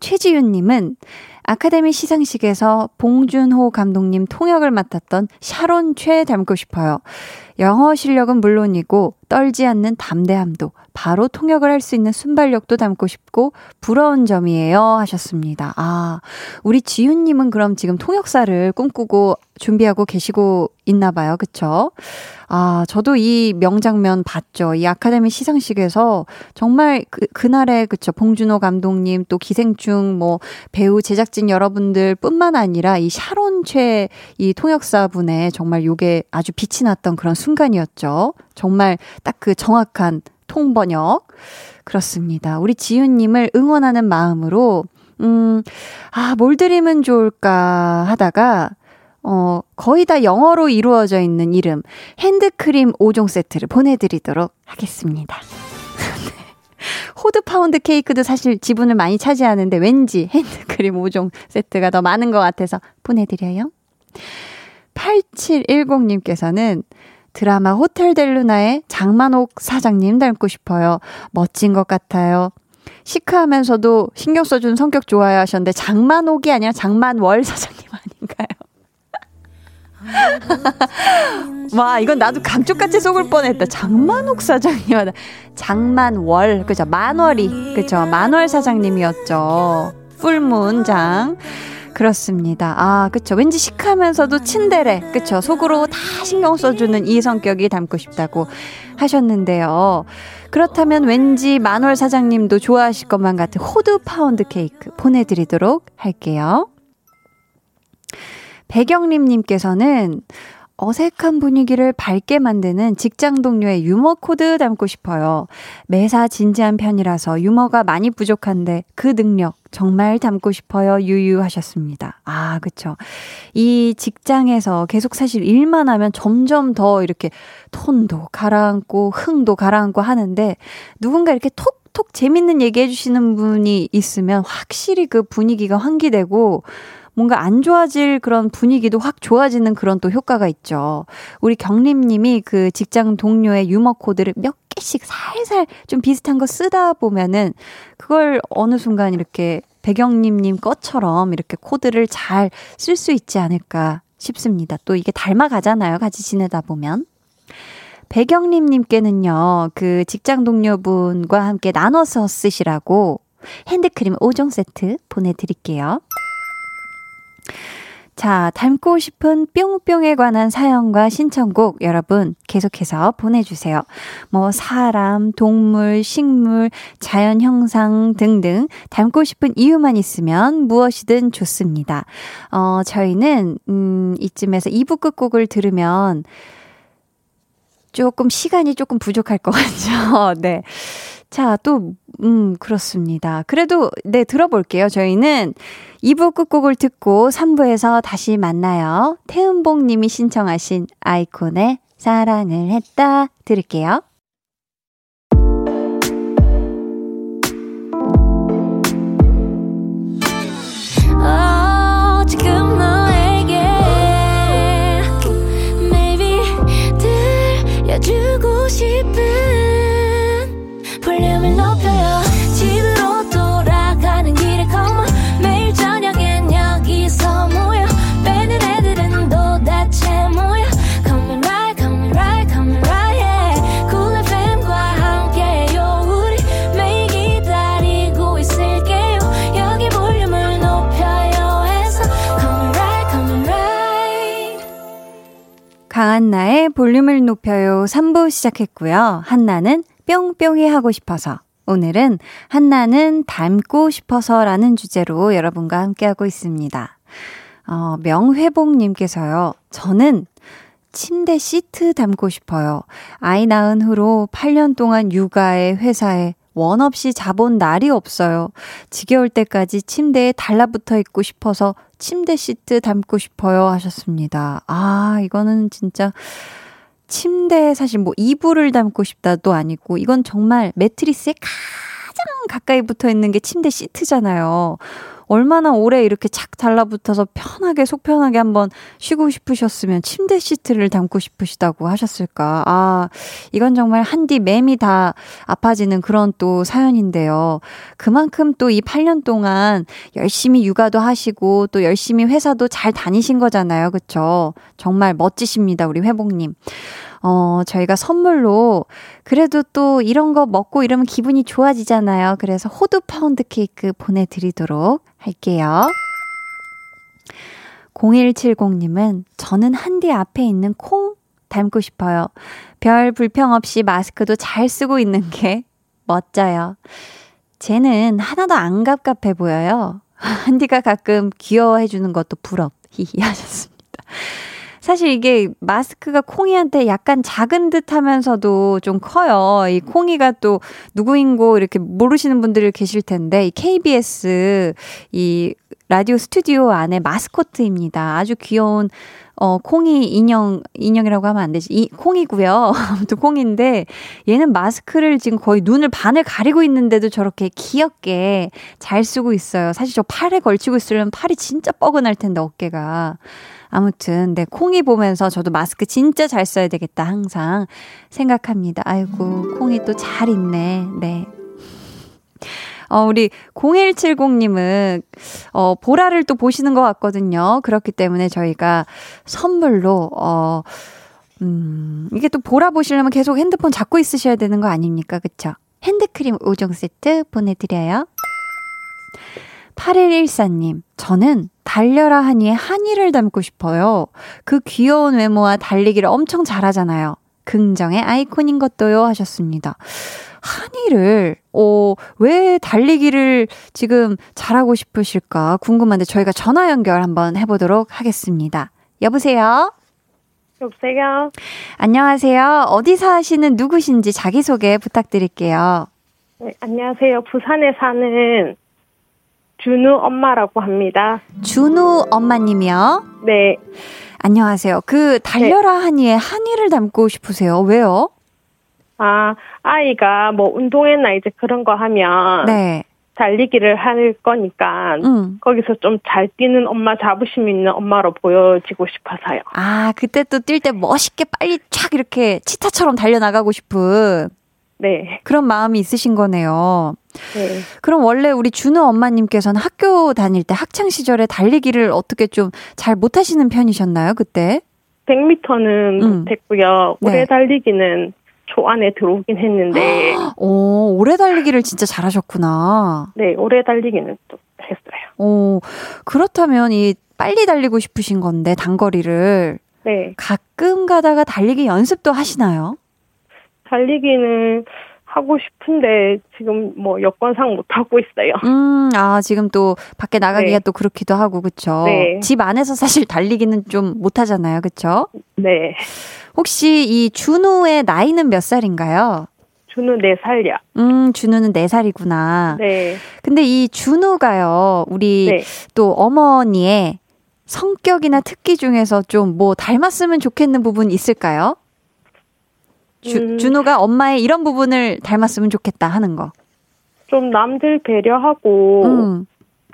최지윤님은 아카데미 시상식에서 봉준호 감독님 통역을 맡았던 샤론 최 닮고 싶어요. 영어 실력은 물론이고 떨지 않는 담대함도 바로 통역을 할 수 있는 순발력도 담고 싶고 부러운 점이에요 하셨습니다. 아, 우리 지윤 님은 그럼 지금 통역사를 꿈꾸고 준비하고 계시고 있나 봐요. 그쵸? 아, 저도 이 명장면 봤죠. 이 아카데미 시상식에서 정말 그, 그날에, 그쵸. 봉준호 감독님, 또 기생충, 뭐, 배우, 제작진 여러분들 뿐만 아니라 이 샤론 최, 이 통역사 분의 정말 요게 아주 빛이 났던 그런 순간이었죠. 정말 딱 그 정확한 통번역. 그렇습니다. 우리 지윤님을 응원하는 마음으로, 음, 아, 뭘 드리면 좋을까 하다가, 어, 거의 다 영어로 이루어져 있는 이름, 핸드크림 5종 세트를 보내드리도록 하겠습니다. 호두 파운드 케이크도 사실 지분을 많이 차지하는데 왠지 핸드크림 5종 세트가 더 많은 것 같아서 보내드려요. 8710님께서는 드라마 호텔 델루나의 장만옥 사장님 닮고 싶어요. 멋진 것 같아요. 시크하면서도 신경 써준 성격 좋아요 하셨는데 장만옥이 아니라 장만월 사장님 아닌가요? 와, 이건 나도 감쪽같이 속을 뻔했다. 장만옥 사장님, 장만월, 그죠? 만월이, 그죠? 만월 사장님이었죠. full moon 장. 그렇습니다. 아, 그쵸. 왠지 시크하면서도 츤데레, 그쵸. 속으로 다 신경 써주는 이 성격이 닮고 싶다고 하셨는데요. 그렇다면 왠지 만월 사장님도 좋아하실 것만 같은 호두 파운드 케이크 보내드리도록 할게요. 배경림님께서는 어색한 분위기를 밝게 만드는 직장 동료의 유머 코드 닮고 싶어요. 매사 진지한 편이라서 유머가 많이 부족한데 그 능력 정말 닮고 싶어요. 유유하셨습니다. 아, 그쵸. 이 직장에서 계속 사실 일만 하면 점점 더 이렇게 톤도 가라앉고 흥도 가라앉고 하는데 누군가 이렇게 톡톡 재밌는 얘기 해주시는 분이 있으면 확실히 그 분위기가 환기되고 뭔가 안 좋아질 그런 분위기도 확 좋아지는 그런 또 효과가 있죠. 우리 경림님이 그 직장 동료의 유머 코드를 몇 개씩 살살 좀 비슷한 거 쓰다 보면은 그걸 어느 순간 이렇게 배경님님 것처럼 이렇게 코드를 잘 쓸 수 있지 않을까 싶습니다. 또 이게 닮아가잖아요. 같이 지내다 보면. 배경림님께는요, 그 직장 동료분과 함께 나눠서 쓰시라고 핸드크림 5종 세트 보내드릴게요. 자, 닮고 싶은 뿅뿅에 관한 사연과 신청곡 여러분 계속해서 보내주세요. 뭐, 사람, 동물, 식물, 자연 형상 등등 닮고 싶은 이유만 있으면 무엇이든 좋습니다. 어, 저희는, 음, 이쯤에서 2부 끝곡을 들으면 조금 시간이 조금 부족할 것 같죠? 네. 자, 또, 음, 그렇습니다. 그래도, 네, 들어볼게요. 저희는 2부 끝곡을 듣고 3부에서 다시 만나요. 태은봉 님이 신청하신 아이콘의 사랑을 했다 들을게요. 강한나의 볼륨을 높여요 3부 시작했고요. 한나는 뿅뿅이 하고 싶어서 오늘은 한나는 닮고 싶어서라는 주제로 여러분과 함께하고 있습니다. 어, 명회복님께서요. 저는 침대 시트 닮고 싶어요. 아이 낳은 후로 8년 동안 육아에 회사에 원 없이 자본 날이 없어요. 지겨울 때까지 침대에 달라붙어 있고 싶어서 침대 시트 담고 싶어요 하셨습니다. 아, 이거는 진짜 침대에 사실 뭐 이불을 담고 싶다도 아니고 이건 정말 매트리스에 가장 가까이 붙어 있는 게 침대 시트잖아요. 얼마나 오래 이렇게 착 달라붙어서 편하게 속 편하게 한번 쉬고 싶으셨으면 침대 시트를 담고 싶으시다고 하셨을까. 아, 이건 정말 한디 맴이 다 아파지는 그런 또 사연인데요. 그만큼 또 이 8년 동안 열심히 육아도 하시고 또 열심히 회사도 잘 다니신 거잖아요. 그쵸? 정말 멋지십니다. 우리 회복님. 어, 저희가 선물로 그래도 또 이런 거 먹고 이러면 기분이 좋아지잖아요. 그래서 호두 파운드 케이크 보내드리도록 할게요. 0170님은 저는 한디 앞에 있는 콩 닮고 싶어요. 별 불평 없이 마스크도 잘 쓰고 있는 게 멋져요. 쟤는 하나도 안 갑갑해 보여요. 한디가 가끔 귀여워해주는 것도 부럽. 히히 하셨습니다. 사실 이게 마스크가 콩이한테 약간 작은 듯 하면서도 좀 커요. 이 콩이가 또 누구인고 이렇게 모르시는 분들이 계실 텐데, 이 KBS 이 라디오 스튜디오 안에 마스코트입니다. 아주 귀여운 어, 콩이 인형, 인형이라고 하면 안 되지. 이, 콩이고요. 아무튼 콩인데, 얘는 마스크를 지금 거의 눈을 반을 가리고 있는데도 저렇게 귀엽게 잘 쓰고 있어요. 사실 저 팔에 걸치고 있으려면 팔이 진짜 뻐근할 텐데, 어깨가. 아무튼, 네, 콩이 보면서 저도 마스크 진짜 잘 써야 되겠다, 항상 생각합니다. 아이고, 콩이 또 잘 있네. 네. 어, 우리 0170님은, 어, 보라를 또 보시는 것 같거든요. 그렇기 때문에 저희가 선물로, 어, 음, 이게 또 보라 보시려면 계속 핸드폰 잡고 있으셔야 되는 거 아닙니까? 그쵸? 핸드크림 5종 세트 보내드려요. 8114님, 저는 달려라 하니에 한이를 닮고 싶어요. 그 귀여운 외모와 달리기를 엄청 잘하잖아요. 긍정의 아이콘인 것도요 하셨습니다. 한이를 어, 왜 달리기를 지금 잘하고 싶으실까 궁금한데 저희가 전화 연결 한번 해보도록 하겠습니다. 여보세요? 여보세요? 안녕하세요. 어디 사시는 누구신지 자기소개 부탁드릴게요. 네, 안녕하세요. 부산에 사는 준우 엄마라고 합니다. 준우 엄마님이요? 네. 안녕하세요. 그 달려라 하니에 한이를 담고 싶으세요. 왜요? 아, 아이가 뭐 운동회나 이제 그런 거 하면 네. 달리기를 할 거니까 음. 거기서 좀 잘 뛰는 엄마 자부심 있는 엄마로 보여지고 싶어서요. 아, 그때 또 뛸 때 멋있게 빨리 촥 이렇게 치타처럼 달려나가고 싶은 네. 그런 마음이 있으신 거네요. 네. 그럼 원래 우리 준우 엄마님께서는 학교 다닐 때 학창 시절에 달리기를 어떻게 좀 잘 못하시는 편이셨나요, 그때? 100m는 음. 못했고요. 네. 오래 달리기는 초 안에 들어오긴 했는데, 오, 오래 달리기를 진짜 잘하셨구나. 네, 오래 달리기는 또 했어요. 오, 그렇다면 이 빨리 달리고 싶으신 건데, 단거리를. 네. 가끔 가다가 달리기 연습도 하시나요? 달리기는 하고 싶은데 지금 뭐 여건상 못 하고 있어요. 음, 아, 지금 또 밖에 나가기가 네. 또 그렇기도 하고, 그쵸? 네. 집 안에서 사실 달리기는 좀 못 하잖아요, 그쵸? 네. 혹시 이 준우의 나이는 몇 살인가요? 준우 4살이야. 음, 준우는 4살이구나. 네. 근데 이 준우가요, 우리 네. 또 어머니의 성격이나 특기 중에서 좀 뭐 닮았으면 좋겠는 부분 있을까요? 주, 음. 준우가 엄마의 이런 부분을 닮았으면 좋겠다 하는 거. 좀 남들 배려하고 음.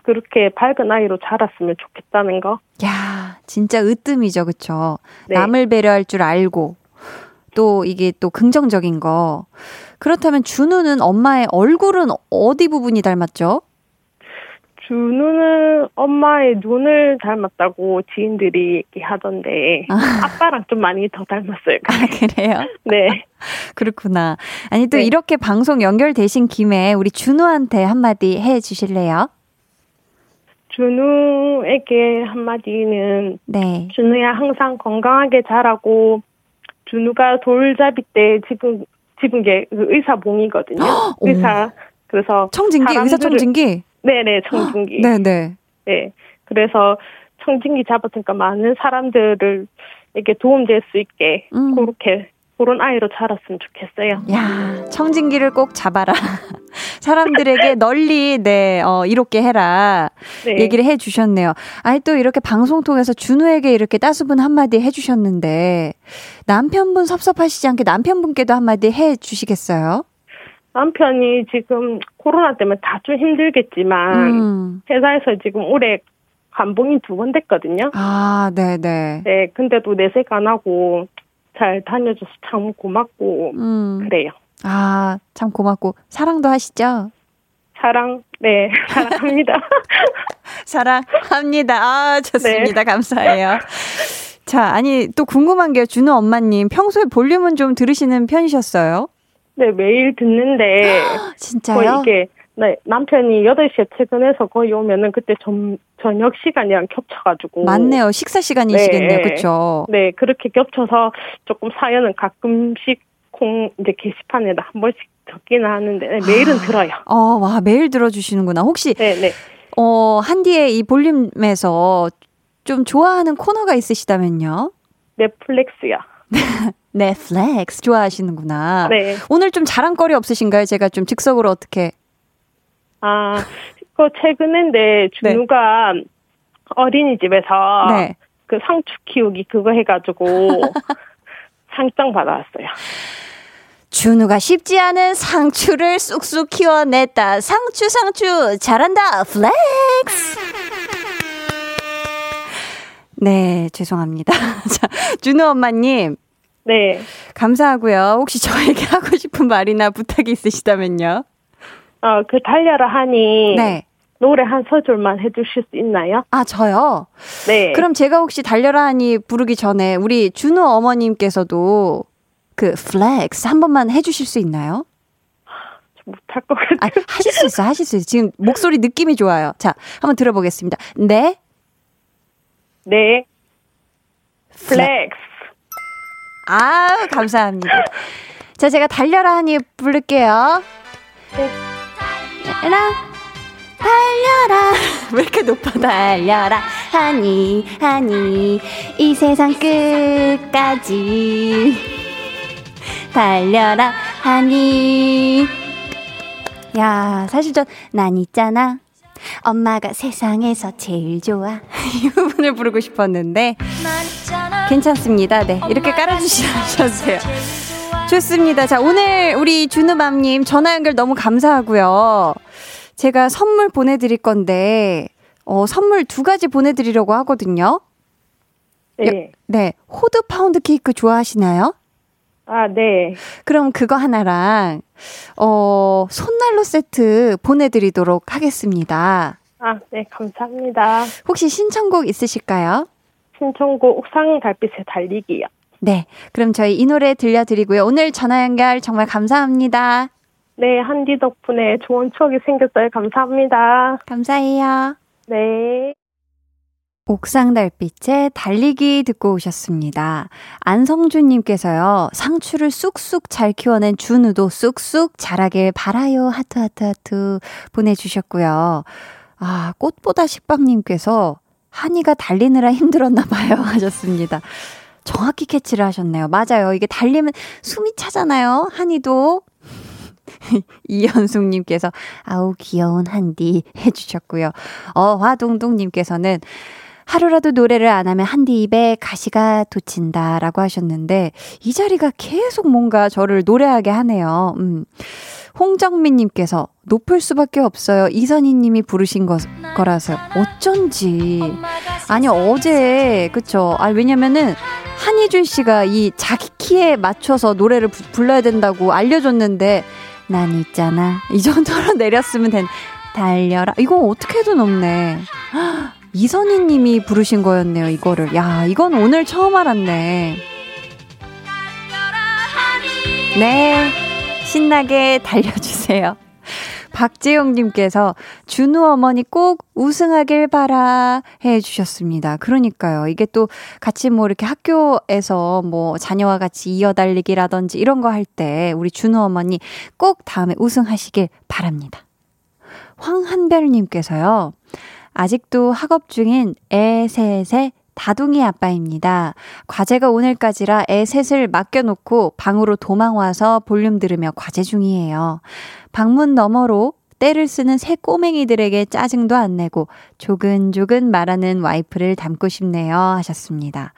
그렇게 밝은 아이로 자랐으면 좋겠다는 거. 야, 진짜 으뜸이죠, 그쵸? 네. 남을 배려할 줄 알고, 또 이게 또 긍정적인 거. 그렇다면 준우는 엄마의 얼굴은 어디 부분이 닮았죠? 준우는 엄마의 눈을 닮았다고 지인들이 얘기하던데 아 빠랑 좀 많이 더 닮았어요. 아, 그래요? 네. 그렇구나. 아니, 또 네. 이렇게 방송 연결되신 김에 우리 준우한테 한마디 해 주실래요? 준우에게 한마디는 네. 준우야 항상 건강하게 자라고 준우가 돌잡이 때 지금 집은 게 그 의사 봉이거든요. 오. 의사 그래서 청진기, 의사 청진기? 네네 청진기. 네네. 네. 그래서 청진기 잡았으니까 많은 사람들을 이렇게 도움될 수 있게 음. 그렇게 그런 아이로 자랐으면 좋겠어요. 야, 청진기를 꼭 잡아라. 사람들에게 널리, 네, 어, 이롭게 해라. 네. 얘기를 해 주셨네요. 아니, 또 이렇게 방송 통해서 준우에게 이렇게 따스분 한마디 해 주셨는데, 남편분 섭섭하시지 않게 남편분께도 한마디 해 주시겠어요? 남편이 지금 코로나 때문에 다 좀 힘들겠지만 음. 회사에서 지금 올해 감봉이 두 번 됐거든요. 아, 네네. 네, 근데도 내색 안 하고 잘 다녀줘서 참 고맙고 음. 그래요. 아, 참 고맙고, 사랑도 하시죠? 사랑, 네, 사랑합니다. 사랑합니다. 아, 네. 좋습니다. 감사해요. 자, 아니, 또 궁금한 게, 준우 엄마님, 평소에 볼륨은 좀 들으시는 편이셨어요? 네, 매일 듣는데 진짜요? 이게 네, 남편이 8시에 퇴근해서 거의 오면은 그때 점, 저녁 시간이랑 겹쳐가지고. 맞네요. 식사 시간이시겠네요. 네. 그쵸? 네, 그렇게 겹쳐서 조금 사연은 가끔씩 콩, 이제 게시판에다 한 번씩 적기는 하는데, 네, 매일은 아. 들어요. 어, 와, 매일 들어주시는구나. 혹시, 네, 네. 어, 한디의 이 볼륨에서 좀 좋아하는 코너가 있으시다면요? 넷플릭스요. 넷플릭스 좋아하시는구나. 네. 오늘 좀 자랑거리 없으신가요? 제가 좀 즉석으로 어떻게. 아, 그 최근인데 준우가 어린이집에서 네. 그 상추 키우기 그거 해가지고 상장 받아왔어요. 준우가 쉽지 않은 상추를 쑥쑥 키워냈다. 상추, 상추, 잘한다. flex! 네, 죄송합니다. 자, 준우 엄마님, 네. 감사하고요. 혹시 저에게 하고 싶은 말이나 부탁이 있으시다면요? 어, 그 달려라 하니 네. 노래 한 소절만 해주실 수 있나요? 아, 저요? 네. 그럼 제가 혹시 달려라 하니 부르기 전에 우리 준우 어머님께서도 그 flex 한 번만 해주실 수 있나요? 못할 것 같아요. 아, 하실 수 있어요, 하실 수 있어요. 지금 목소리 느낌이 좋아요. 자, 한번 들어보겠습니다. 네. 네. flex. 아, 감사합니다. 자, 제가 달려라 하니 부를게요. 네. 달려라, 달려라. 왜 이렇게 높아? 달려라 하니, 하니, 이 세상 끝까지. 달려라 하니. 야, 사실 전, 난 있잖아. 엄마가 세상에서 제일 좋아. 이 부분을 부르고 싶었는데 괜찮습니다. 네 이렇게 깔아주셔도 좋습니다. 자 오늘 우리 준우맘님 전화 연결 너무 감사하고요. 제가 선물 보내드릴 건데 어, 선물 두 가지 보내드리려고 하거든요. 네. 네 호두 파운드 케이크 좋아하시나요? 아, 네. 그럼 그거 하나랑 어 손난로 세트 보내드리도록 하겠습니다. 아, 네, 감사합니다. 혹시 신청곡 있으실까요? 신청곡 옥상 달빛에 달리기요. 네. 그럼 저희 이 노래 들려드리고요. 오늘 전화 연결 정말 감사합니다. 네, 한디 덕분에 좋은 추억이 생겼어요. 감사합니다. 감사해요. 네. 옥상 달빛에 달리기 듣고 오셨습니다. 안성준님께서요, 상추를 쑥쑥 잘 키워낸 준우도 쑥쑥 자라길 바라요. 하트, 하트, 하트 보내주셨고요. 아, 꽃보다 식빵님께서 하니가 달리느라 힘들었나봐요. 하셨습니다. 정확히 캐치를 하셨네요. 맞아요. 이게 달리면 숨이 차잖아요. 하니도. 이현숙님께서 아우 귀여운 한디 해주셨고요. 어 화동동님께서는 하루라도 노래를 안 하면 한디 입에 가시가 돋친다 라고 하셨는데 이 자리가 계속 뭔가 저를 노래하게 하네요. 음. 홍정민님께서 높을 수밖에 없어요. 이선희님이 부르신 거, 거라서 어쩐지 아니 어제 그쵸? 아 왜냐면은 한희준 씨가 이 자기 키에 맞춰서 노래를 부, 불러야 된다고 알려줬는데 난 있잖아 이 정도로 내렸으면 된 달려라 이거 어떻게 해도 높네. 이선희 님이 부르신 거였네요, 이거를. 야, 이건 오늘 처음 알았네. 네. 신나게 달려주세요. 박재용님께서 준우 어머니 꼭 우승하길 바라 해 주셨습니다. 그러니까요. 이게 또 같이 뭐 이렇게 학교에서 뭐 자녀와 같이 이어달리기라든지 이런 거 할 때 우리 준우 어머니 꼭 다음에 우승하시길 바랍니다. 황한별님께서요. 아직도 학업 중인 애 셋의 다둥이 아빠입니다. 과제가 오늘까지라 애 셋을 맡겨놓고 방으로 도망 와서 볼륨 들으며 과제 중이에요. 방문 너머로 때를 쓰는 새 꼬맹이들에게 짜증도 안 내고 조근조근 말하는 와이프를 닮고 싶네요. 하셨습니다.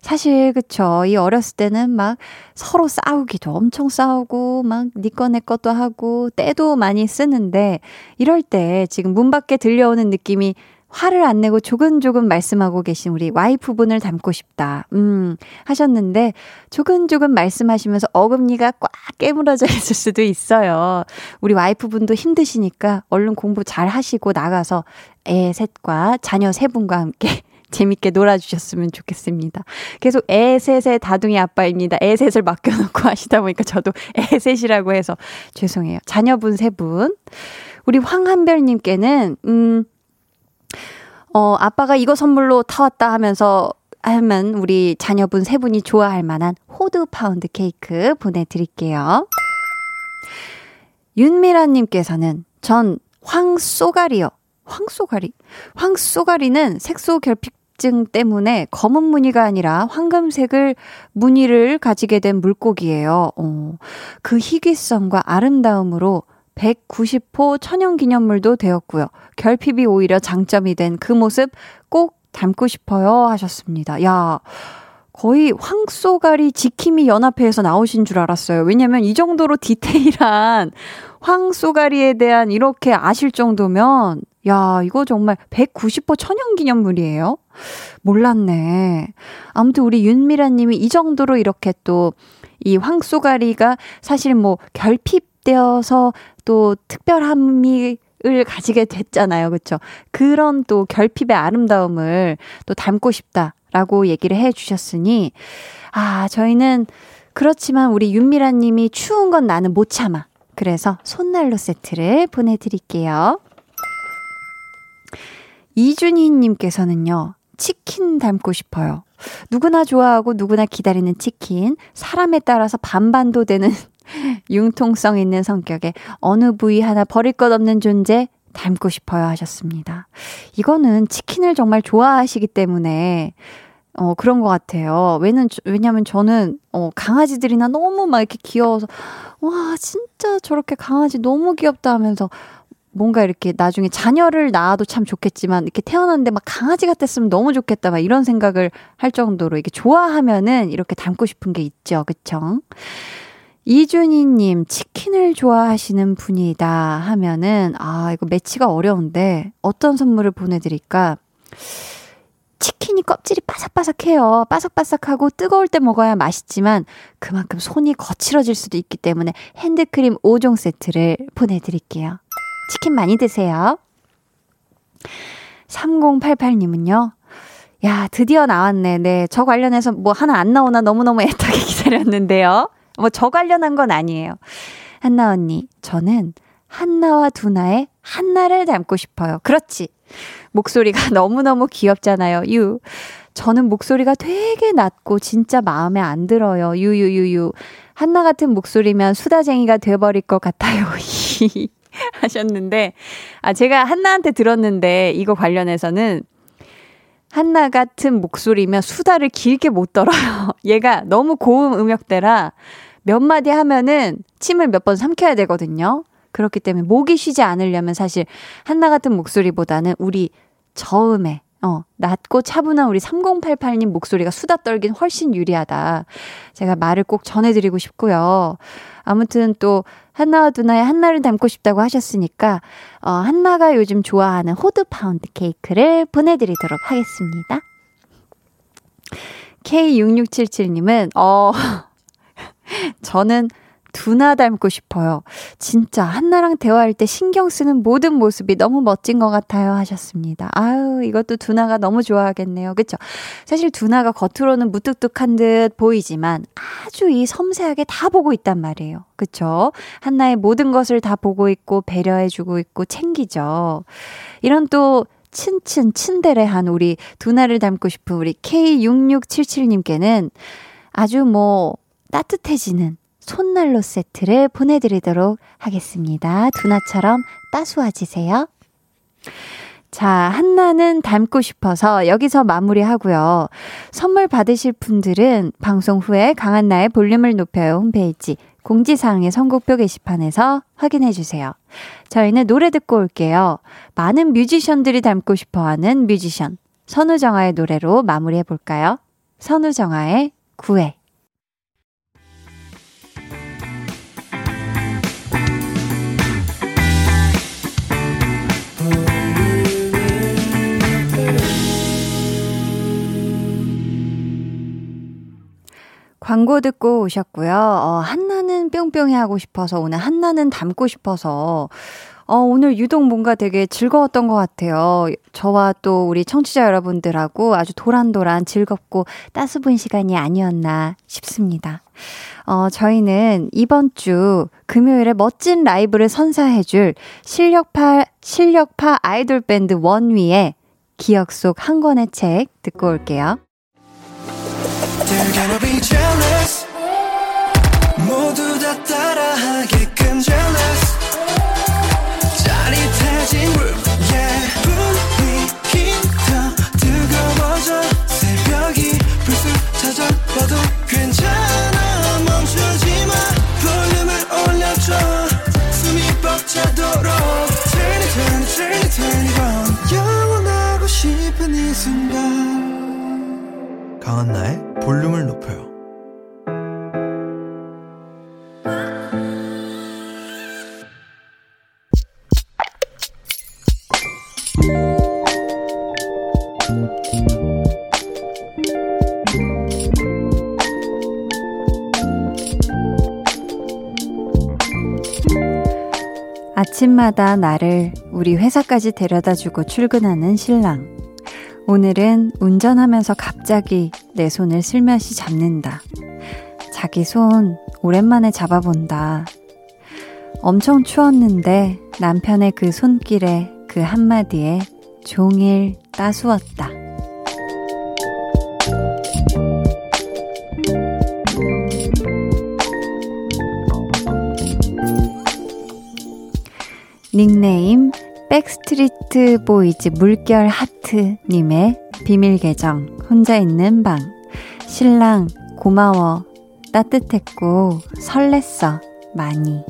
사실 그쵸 이 어렸을 때는 막 서로 싸우기도 엄청 싸우고 막 니꺼내 것도 하고 때도 많이 쓰는데 이럴 때 지금 문 밖에 들려오는 느낌이 화를 안 내고 조근조근 말씀하고 계신 우리 와이프분을 닮고 싶다. 음, 하셨는데, 조근조근 말씀하시면서 어금니가 꽉 깨물어져 있을 수도 있어요. 우리 와이프분도 힘드시니까 얼른 공부 잘 하시고 나가서 애 셋과 자녀 세 분과 함께 재밌게 놀아주셨으면 좋겠습니다. 계속 애셋의 다둥이 아빠입니다. 애셋을 맡겨놓고 하시다 보니까 저도 애셋이라고 해서 죄송해요. 자녀분 세 분. 우리 황한별님께는, 음, 어, 아빠가 이거 선물로 타왔다 하면서 하면 우리 자녀분 세 분이 좋아할 만한 호두 파운드 케이크 보내드릴게요. 윤미라님께서는 전 황쏘가리요. 황쏘가리? 황쏘가리는 색소 결핍 증 때문에 검은 무늬가 아니라 황금색을 무늬를 가지게 된 물고기예요. 어, 그 희귀성과 아름다움으로 190호 천연기념물도 되었고요. 결핍이 오히려 장점이 된 그 모습 꼭 닮고 싶어요 하셨습니다. 야, 거의 황소가리 지킴이 연합회에서 나오신 줄 알았어요. 왜냐면 이 정도로 디테일한 황소가리에 대한 이렇게 아실 정도면 야, 이거 정말 190호 천연 기념물이에요? 몰랐네. 아무튼 우리 윤미라 님이 이 정도로 이렇게 또 이 황소가리가 사실 뭐 결핍되어서 또 특별함이 을 가지게 됐잖아요. 그쵸? 그런 또 결핍의 아름다움을 또 담고 싶다라고 얘기를 해 주셨으니, 아, 저희는 그렇지만 우리 윤미라 님이 추운 건 나는 못 참아. 그래서 손난로 세트를 보내 드릴게요. 이준희님께서는요, 치킨 닮고 싶어요. 누구나 좋아하고 누구나 기다리는 치킨. 사람에 따라서 반반도 되는 융통성 있는 성격에 어느 부위 하나 버릴 것 없는 존재 닮고 싶어요 하셨습니다. 이거는 치킨을 정말 좋아하시기 때문에 어, 그런 것 같아요. 왜는, 왜냐면 저는, 어, 강아지들이나 너무 막 이렇게 귀여워서, 와, 진짜 저렇게 강아지 너무 귀엽다 하면서 뭔가 이렇게 나중에 자녀를 낳아도 참 좋겠지만 이렇게 태어났는데 막 강아지 같았으면 너무 좋겠다 막 이런 생각을 할 정도로 이게 좋아하면은 이렇게 닮고 싶은 게 있죠. 그쵸? 이준희님, 치킨을 좋아하시는 분이다 하면은, 아, 이거 매치가 어려운데, 어떤 선물을 보내드릴까? 치킨이 껍질이 바삭바삭해요. 바삭바삭하고 뜨거울 때 먹어야 맛있지만 그만큼 손이 거칠어질 수도 있기 때문에 핸드크림 5종 세트를 보내드릴게요. 치킨 많이 드세요. 3088님은요. 야, 드디어 나왔네. 네. 저 관련해서 뭐 하나 안 나오나 너무너무 애타게 기다렸는데요. 뭐 저 관련한 건 아니에요. 한나 언니, 저는 한나와 두나의 한나를 닮고 싶어요. 그렇지. 목소리가 너무너무 귀엽잖아요. 유. 저는 목소리가 되게 낮고 진짜 마음에 안 들어요. 유유유유. 한나 같은 목소리면 수다쟁이가 돼버릴 것 같아요. 하셨는데, 아, 제가 한나한테 들었는데, 이거 관련해서는, 한나 같은 목소리면 수다를 길게 못 떨어요. 얘가 너무 고음 음역대라 몇 마디 하면은 침을 몇 번 삼켜야 되거든요. 그렇기 때문에 목이 쉬지 않으려면 사실 한나 같은 목소리보다는 우리 저음에 어, 낮고 차분한 우리 3088님 목소리가 수다 떨긴 훨씬 유리하다. 제가 말을 꼭 전해드리고 싶고요. 아무튼 또 한나와 두나의 한나를 닮고 싶다고 하셨으니까 어, 한나가 요즘 좋아하는 호두 파운드 케이크를 보내드리도록 하겠습니다. K6677님은 어 저는 두나 닮고 싶어요. 진짜 한나랑 대화할 때 신경 쓰는 모든 모습이 너무 멋진 것 같아요 하셨습니다. 아유 이것도 두나가 너무 좋아하겠네요. 그쵸? 사실 두나가 겉으로는 무뚝뚝한 듯 보이지만 아주 이 섬세하게 다 보고 있단 말이에요. 그쵸? 한나의 모든 것을 다 보고 있고 배려해주고 있고 챙기죠. 이런 또 친친 친데레한 우리 두나를 닮고 싶은 우리 K6677님께는 아주 뭐 따뜻해지는 손난로 세트를 보내드리도록 하겠습니다. 두나처럼 따스워지세요. 자, 한나는 닮고 싶어서 여기서 마무리하고요. 선물 받으실 분들은 방송 후에 강한나의 볼륨을 높여요 홈페이지 공지사항의 선곡표 게시판에서 확인해 주세요. 저희는 노래 듣고 올게요. 많은 뮤지션들이 닮고 싶어 하는 뮤지션 선우정아의 노래로 마무리해 볼까요? 선우정아의 구애 광고 듣고 오셨고요. 어, 한나는 뿅뿅이 하고 싶어서 오늘 한나는 닮고 싶어서 어, 오늘 유독 뭔가 되게 즐거웠던 것 같아요. 저와 또 우리 청취자 여러분들하고 아주 도란도란 즐겁고 따스분 시간이 아니었나 싶습니다. 어, 저희는 이번 주 금요일에 멋진 라이브를 선사해줄 실력파, 실력파 아이돌 밴드 원위의 기억 속 한 권의 책 듣고 올게요. They're gonna be jealous 모두 다 따라하게끔 jealous 짜릿해진 room 강한나의 볼륨을 높여요. 아침마다 나를 우리 회사까지 데려다 주고 출근하는 신랑. 오늘은 운전하면서 갑자기 내 손을 슬며시 잡는다. 자기 손 오랜만에 잡아본다. 엄청 추웠는데 남편의 그 손길에 그 한마디에 종일 따스웠다. 닉네임 백스트리트 보이즈 물결 하트님의 비밀 계정, 혼자 있는 방. 신랑, 고마워. 따뜻했고, 설렜어. 많이.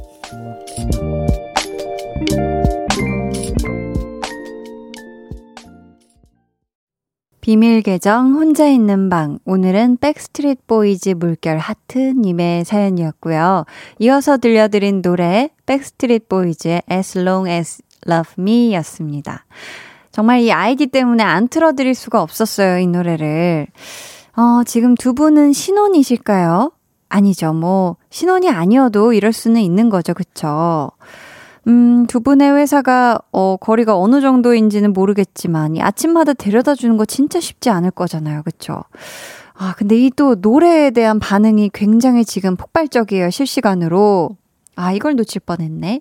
비밀 계정 혼자 있는 방 오늘은 백스트리트 보이즈 물결 하트님의 사연이었고요. 이어서 들려드린 노래 백스트리트 보이즈의 As Long As You Love Me였습니다. 정말 이 아이디 때문에 안 틀어드릴 수가 없었어요 이 노래를. 어, 지금 두 분은 신혼이실까요? 아니죠. 뭐 신혼이 아니어도 이럴 수는 있는 거죠. 그쵸? 음, 두 분의 회사가, 어, 거리가 어느 정도인지는 모르겠지만, 이 아침마다 데려다 주는 거 진짜 쉽지 않을 거잖아요. 그쵸? 아, 근데 이 또 노래에 대한 반응이 굉장히 지금 폭발적이에요. 실시간으로. 아, 이걸 놓칠 뻔 했네.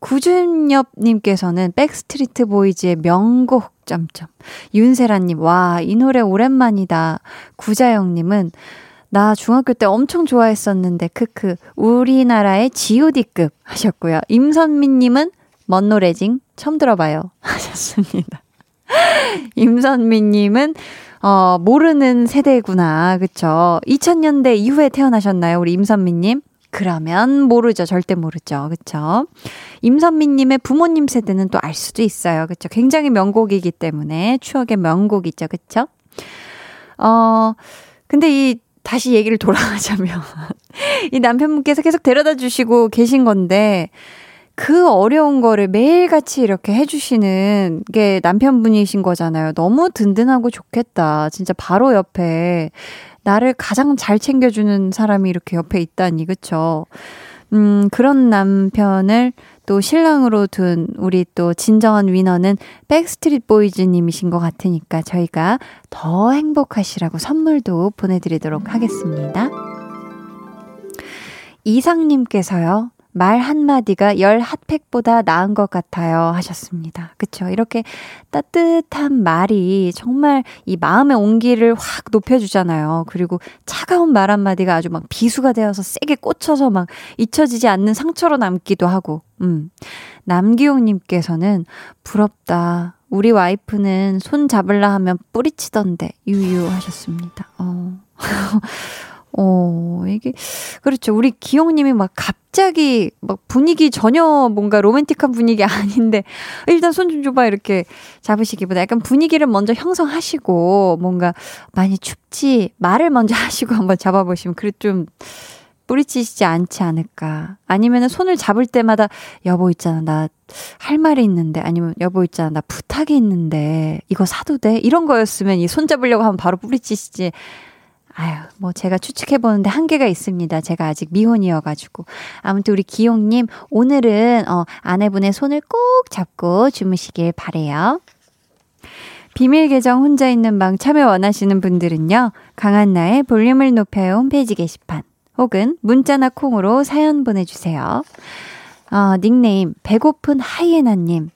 구준엽님께서는 백스트리트 보이즈의 명곡, 점점. 윤세라님, 와, 이 노래 오랜만이다. 구자영님은, 나 중학교 때 엄청 좋아했었는데, 크크. 우리나라의 GOD급 하셨고요. 임선미님은 먼 노래징 처음 들어봐요. 하셨습니다. 임선미님은, 어, 모르는 세대구나. 그쵸. 2000년대 이후에 태어나셨나요? 우리 임선미님? 그러면 모르죠. 절대 모르죠. 그쵸? 임선미님의 부모님 세대는 또 알 수도 있어요. 그쵸? 굉장히 명곡이기 때문에 추억의 명곡이죠. 그쵸? 어, 근데 이 다시 얘기를 돌아가자면 이 남편분께서 계속 데려다 주시고 계신 건데 그 어려운 거를 매일같이 이렇게 해주시는 게 남편분이신 거잖아요. 너무 든든하고 좋겠다. 진짜 바로 옆에 나를 가장 잘 챙겨주는 사람이 이렇게 옆에 있다니, 그쵸? 음, 그런 남편을 또 신랑으로 둔 우리 또 진정한 위너는 백스트리트 보이즈님이신 것 같으니까 저희가 더 행복하시라고 선물도 보내드리도록 하겠습니다. 이상님께서요. 말 한마디가 열 핫팩보다 나은 것 같아요. 하셨습니다. 그쵸. 이렇게 따뜻한 말이 정말 이 마음의 온기를 확 높여주잖아요. 그리고 차가운 말 한마디가 아주 막 비수가 되어서 세게 꽂혀서 막 잊혀지지 않는 상처로 남기도 하고, 음. 남기용님께서는 부럽다. 우리 와이프는 손 잡을라 하면 뿌리치던데, 유유 하셨습니다. 어. 어, 이게, 그렇죠. 우리 기용님이 막 갑자기 막 분위기 전혀 뭔가 로맨틱한 분위기 아닌데, 일단 손 좀 줘봐, 이렇게 잡으시기보다 약간 분위기를 먼저 형성하시고, 뭔가 많이 춥지, 말을 먼저 하시고 한번 잡아보시면, 그래 좀, 뿌리치시지 않지 않을까. 아니면은 손을 잡을 때마다, 여보 있잖아, 나 할 말이 있는데, 아니면 여보 있잖아, 나 부탁이 있는데, 이거 사도 돼? 이런 거였으면 이 손 잡으려고 하면 바로 뿌리치시지 아유, 뭐 제가 추측해 보는데 한계가 있습니다. 제가 아직 미혼이어 가지고. 아무튼 우리 기용 님, 오늘은, 어, 아내분의 손을 꼭 잡고 주무시길 바래요 비밀 계정 혼자 있는 방 참여 원하시는 분들은요, 강한나의 볼륨을 높여요 홈페이지 게시판, 혹은 문자나 콩으로 사연 보내 주세요. 어, 닉네임, 배고픈 하이에나 님.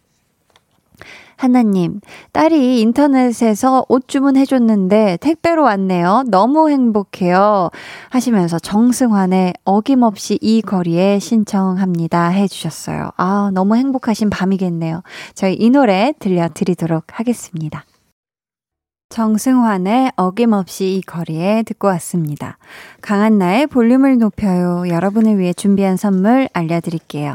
하나님, 딸이 인터넷에서 옷 주문해줬는데 택배로 왔네요. 너무 행복해요. 하시면서 정승환의 어김없이 이 거리에 신청합니다. 해주셨어요. 아, 너무 행복하신 밤이겠네요. 저희 이 노래 들려드리도록 하겠습니다. 정승환의 어김없이 이 거리에 듣고 왔습니다. 강한나의 볼륨을 높여요. 여러분을 위해 준비한 선물 알려드릴게요.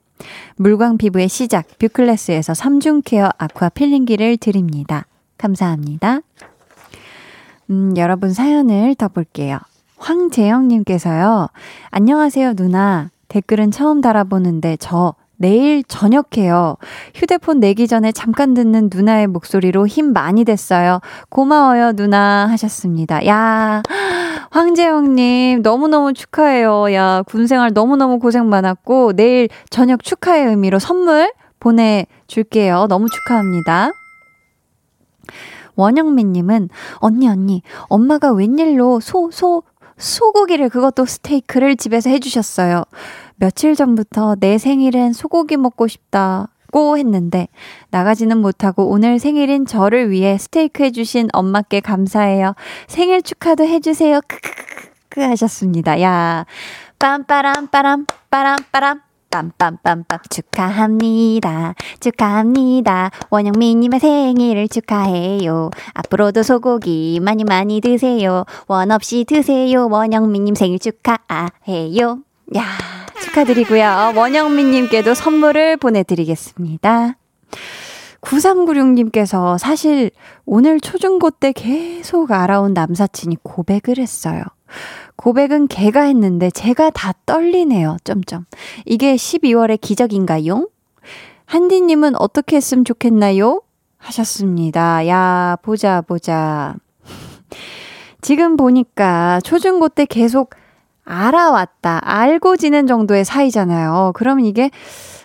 물광 피부의 시작 뷰클래스에서 3중 케어 아쿠아 필링기를 드립니다. 감사합니다. 음, 여러분 사연을 더 볼게요. 황재영님께서요. 안녕하세요, 누나. 댓글은 처음 달아보는데 저 내일 저녁해요. 휴대폰 내기 전에 잠깐 듣는 누나의 목소리로 힘 많이 됐어요. 고마워요, 누나. 하셨습니다. 야, 황재영님, 너무너무 축하해요. 야, 군생활 너무너무 고생 많았고, 내일 저녁 축하의 의미로 선물 보내줄게요. 너무 축하합니다. 원영민님은, 언니, 언니, 엄마가 웬일로 소, 소, 소고기를 그것도 스테이크를 집에서 해주셨어요. 며칠 전부터 내 생일엔 소고기 먹고 싶다. 고 했는데 나가지는 못하고 오늘 생일인 저를 위해 스테이크 해주신 엄마께 감사해요. 생일 축하도 해주세요. 크크크크 하셨습니다. 야, 빰빠람 빠람 빠람 빠람 빰빰빰빰 축하합니다. 축하합니다. 원영민님의 생일을 축하해요. 앞으로도 소고기 많이 많이 드세요. 원 없이 드세요. 원영민님 생일 축하해요. 야 축하드리고요. 원영민님께도 선물을 보내드리겠습니다. 9396님께서 사실 오늘 초중고 때 계속 알아온 남사친이 고백을 했어요. 고백은 걔가 했는데 제가 다 떨리네요. 점점. 이게 12월의 기적인가요? 한디님은 어떻게 했으면 좋겠나요? 하셨습니다. 야, 보자, 보자. 지금 보니까 초중고 때 계속 알아왔다, 알고 지낸 정도의 사이잖아요. 그러면 이게,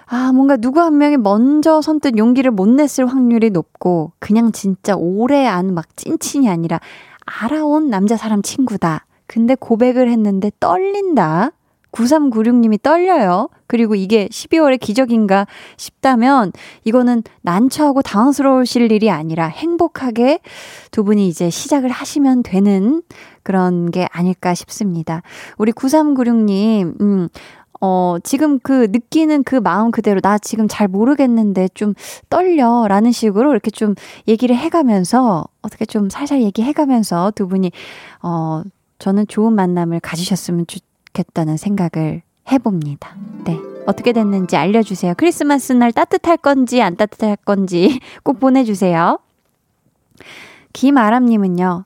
아, 뭔가 누구 한 명이 먼저 선뜻 용기를 못 냈을 확률이 높고, 그냥 진짜 오래 안 막 찐친이 아니라, 알아온 남자 사람 친구다. 근데 고백을 했는데 떨린다. 9396님이 떨려요. 그리고 이게 12월의 기적인가 싶다면 이거는 난처하고 당황스러우실 일이 아니라 행복하게 두 분이 이제 시작을 하시면 되는 그런 게 아닐까 싶습니다. 우리 9396님, 음, 어, 지금 그 느끼는 그 마음 그대로 나 지금 잘 모르겠는데 좀 떨려 라는 식으로 이렇게 좀 얘기를 해가면서 어떻게 좀 살살 얘기해가면서 두 분이 어, 저는 좋은 만남을 가지셨으면 좋겠다는 생각을 해봅니다. 네. 어떻게 됐는지 알려주세요. 크리스마스 날 따뜻할 건지 안 따뜻할 건지 꼭 보내주세요. 김아람님은요,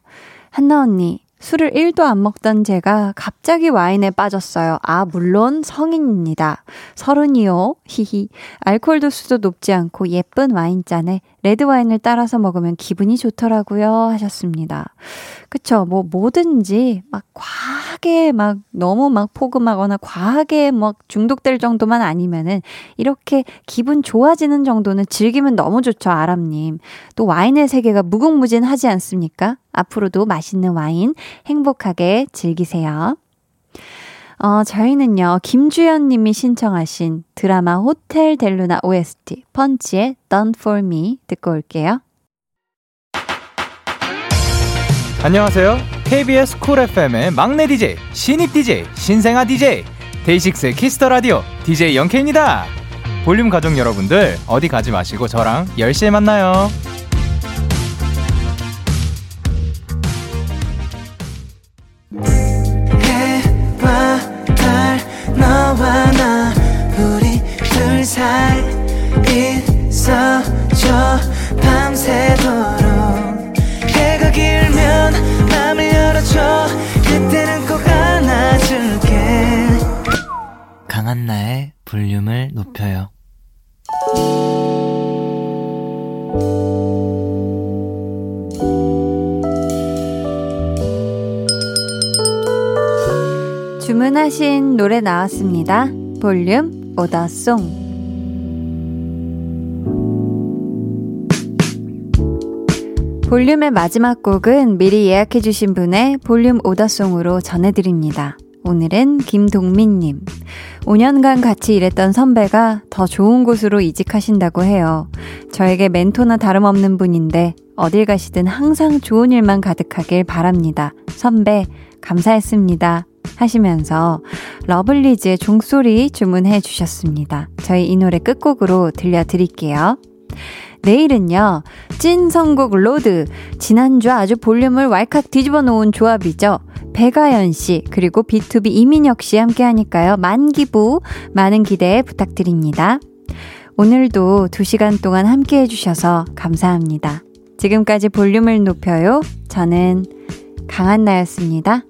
한나 언니, 술을 1도 안 먹던 제가 갑자기 와인에 빠졌어요. 아, 물론 성인입니다. 서른이요. 히히. 알코올 도수도 높지 않고 예쁜 와인잔에 레드 와인을 따라서 먹으면 기분이 좋더라고요. 하셨습니다. 그쵸. 뭐, 뭐든지 막 과하게 막 너무 막 포금하거나 과하게 막 중독될 정도만 아니면은 이렇게 기분 좋아지는 정도는 즐기면 너무 좋죠. 아람님. 또 와인의 세계가 무궁무진하지 않습니까? 앞으로도 맛있는 와인 행복하게 즐기세요. 어, 저희는요, 김주연 님이 신청하신 드라마 호텔 델루나 OST, 펀치의 Done For Me 듣고 올게요. 안녕하세요. KBS 쿨 FM의 막내 DJ, 신입 DJ, 신생아 DJ, 데이식스의 Kiss the Radio, DJ 영케이입니다. 볼륨 가족 여러분들, 어디 가지 마시고 저랑 10시에 만나요. 노래 나왔습니다. 볼륨 오더송. 볼륨의 마지막 곡은 미리 예약해주신 분의 볼륨 오더송으로 전해드립니다. 오늘은 김동민님. 5년간 같이 일했던 선배가 더 좋은 곳으로 이직하신다고 해요. 저에게 멘토나 다름없는 분인데 어딜 가시든 항상 좋은 일만 가득하길 바랍니다. 선배, 감사했습니다. 하시면서 러블리즈의 종소리 주문해 주셨습니다. 저희 이 노래 끝곡으로 들려드릴게요. 내일은요, 찐 선곡 로드. 지난주 아주 볼륨을 왈칵 뒤집어 놓은 조합이죠. 백아연 씨, 그리고 B2B 이민혁 씨 함께 하니까요. 많기부, 많은 기대 부탁드립니다. 오늘도 2시간 동안 함께 해주셔서 감사합니다. 지금까지 볼륨을 높여요. 저는 강한나였습니다.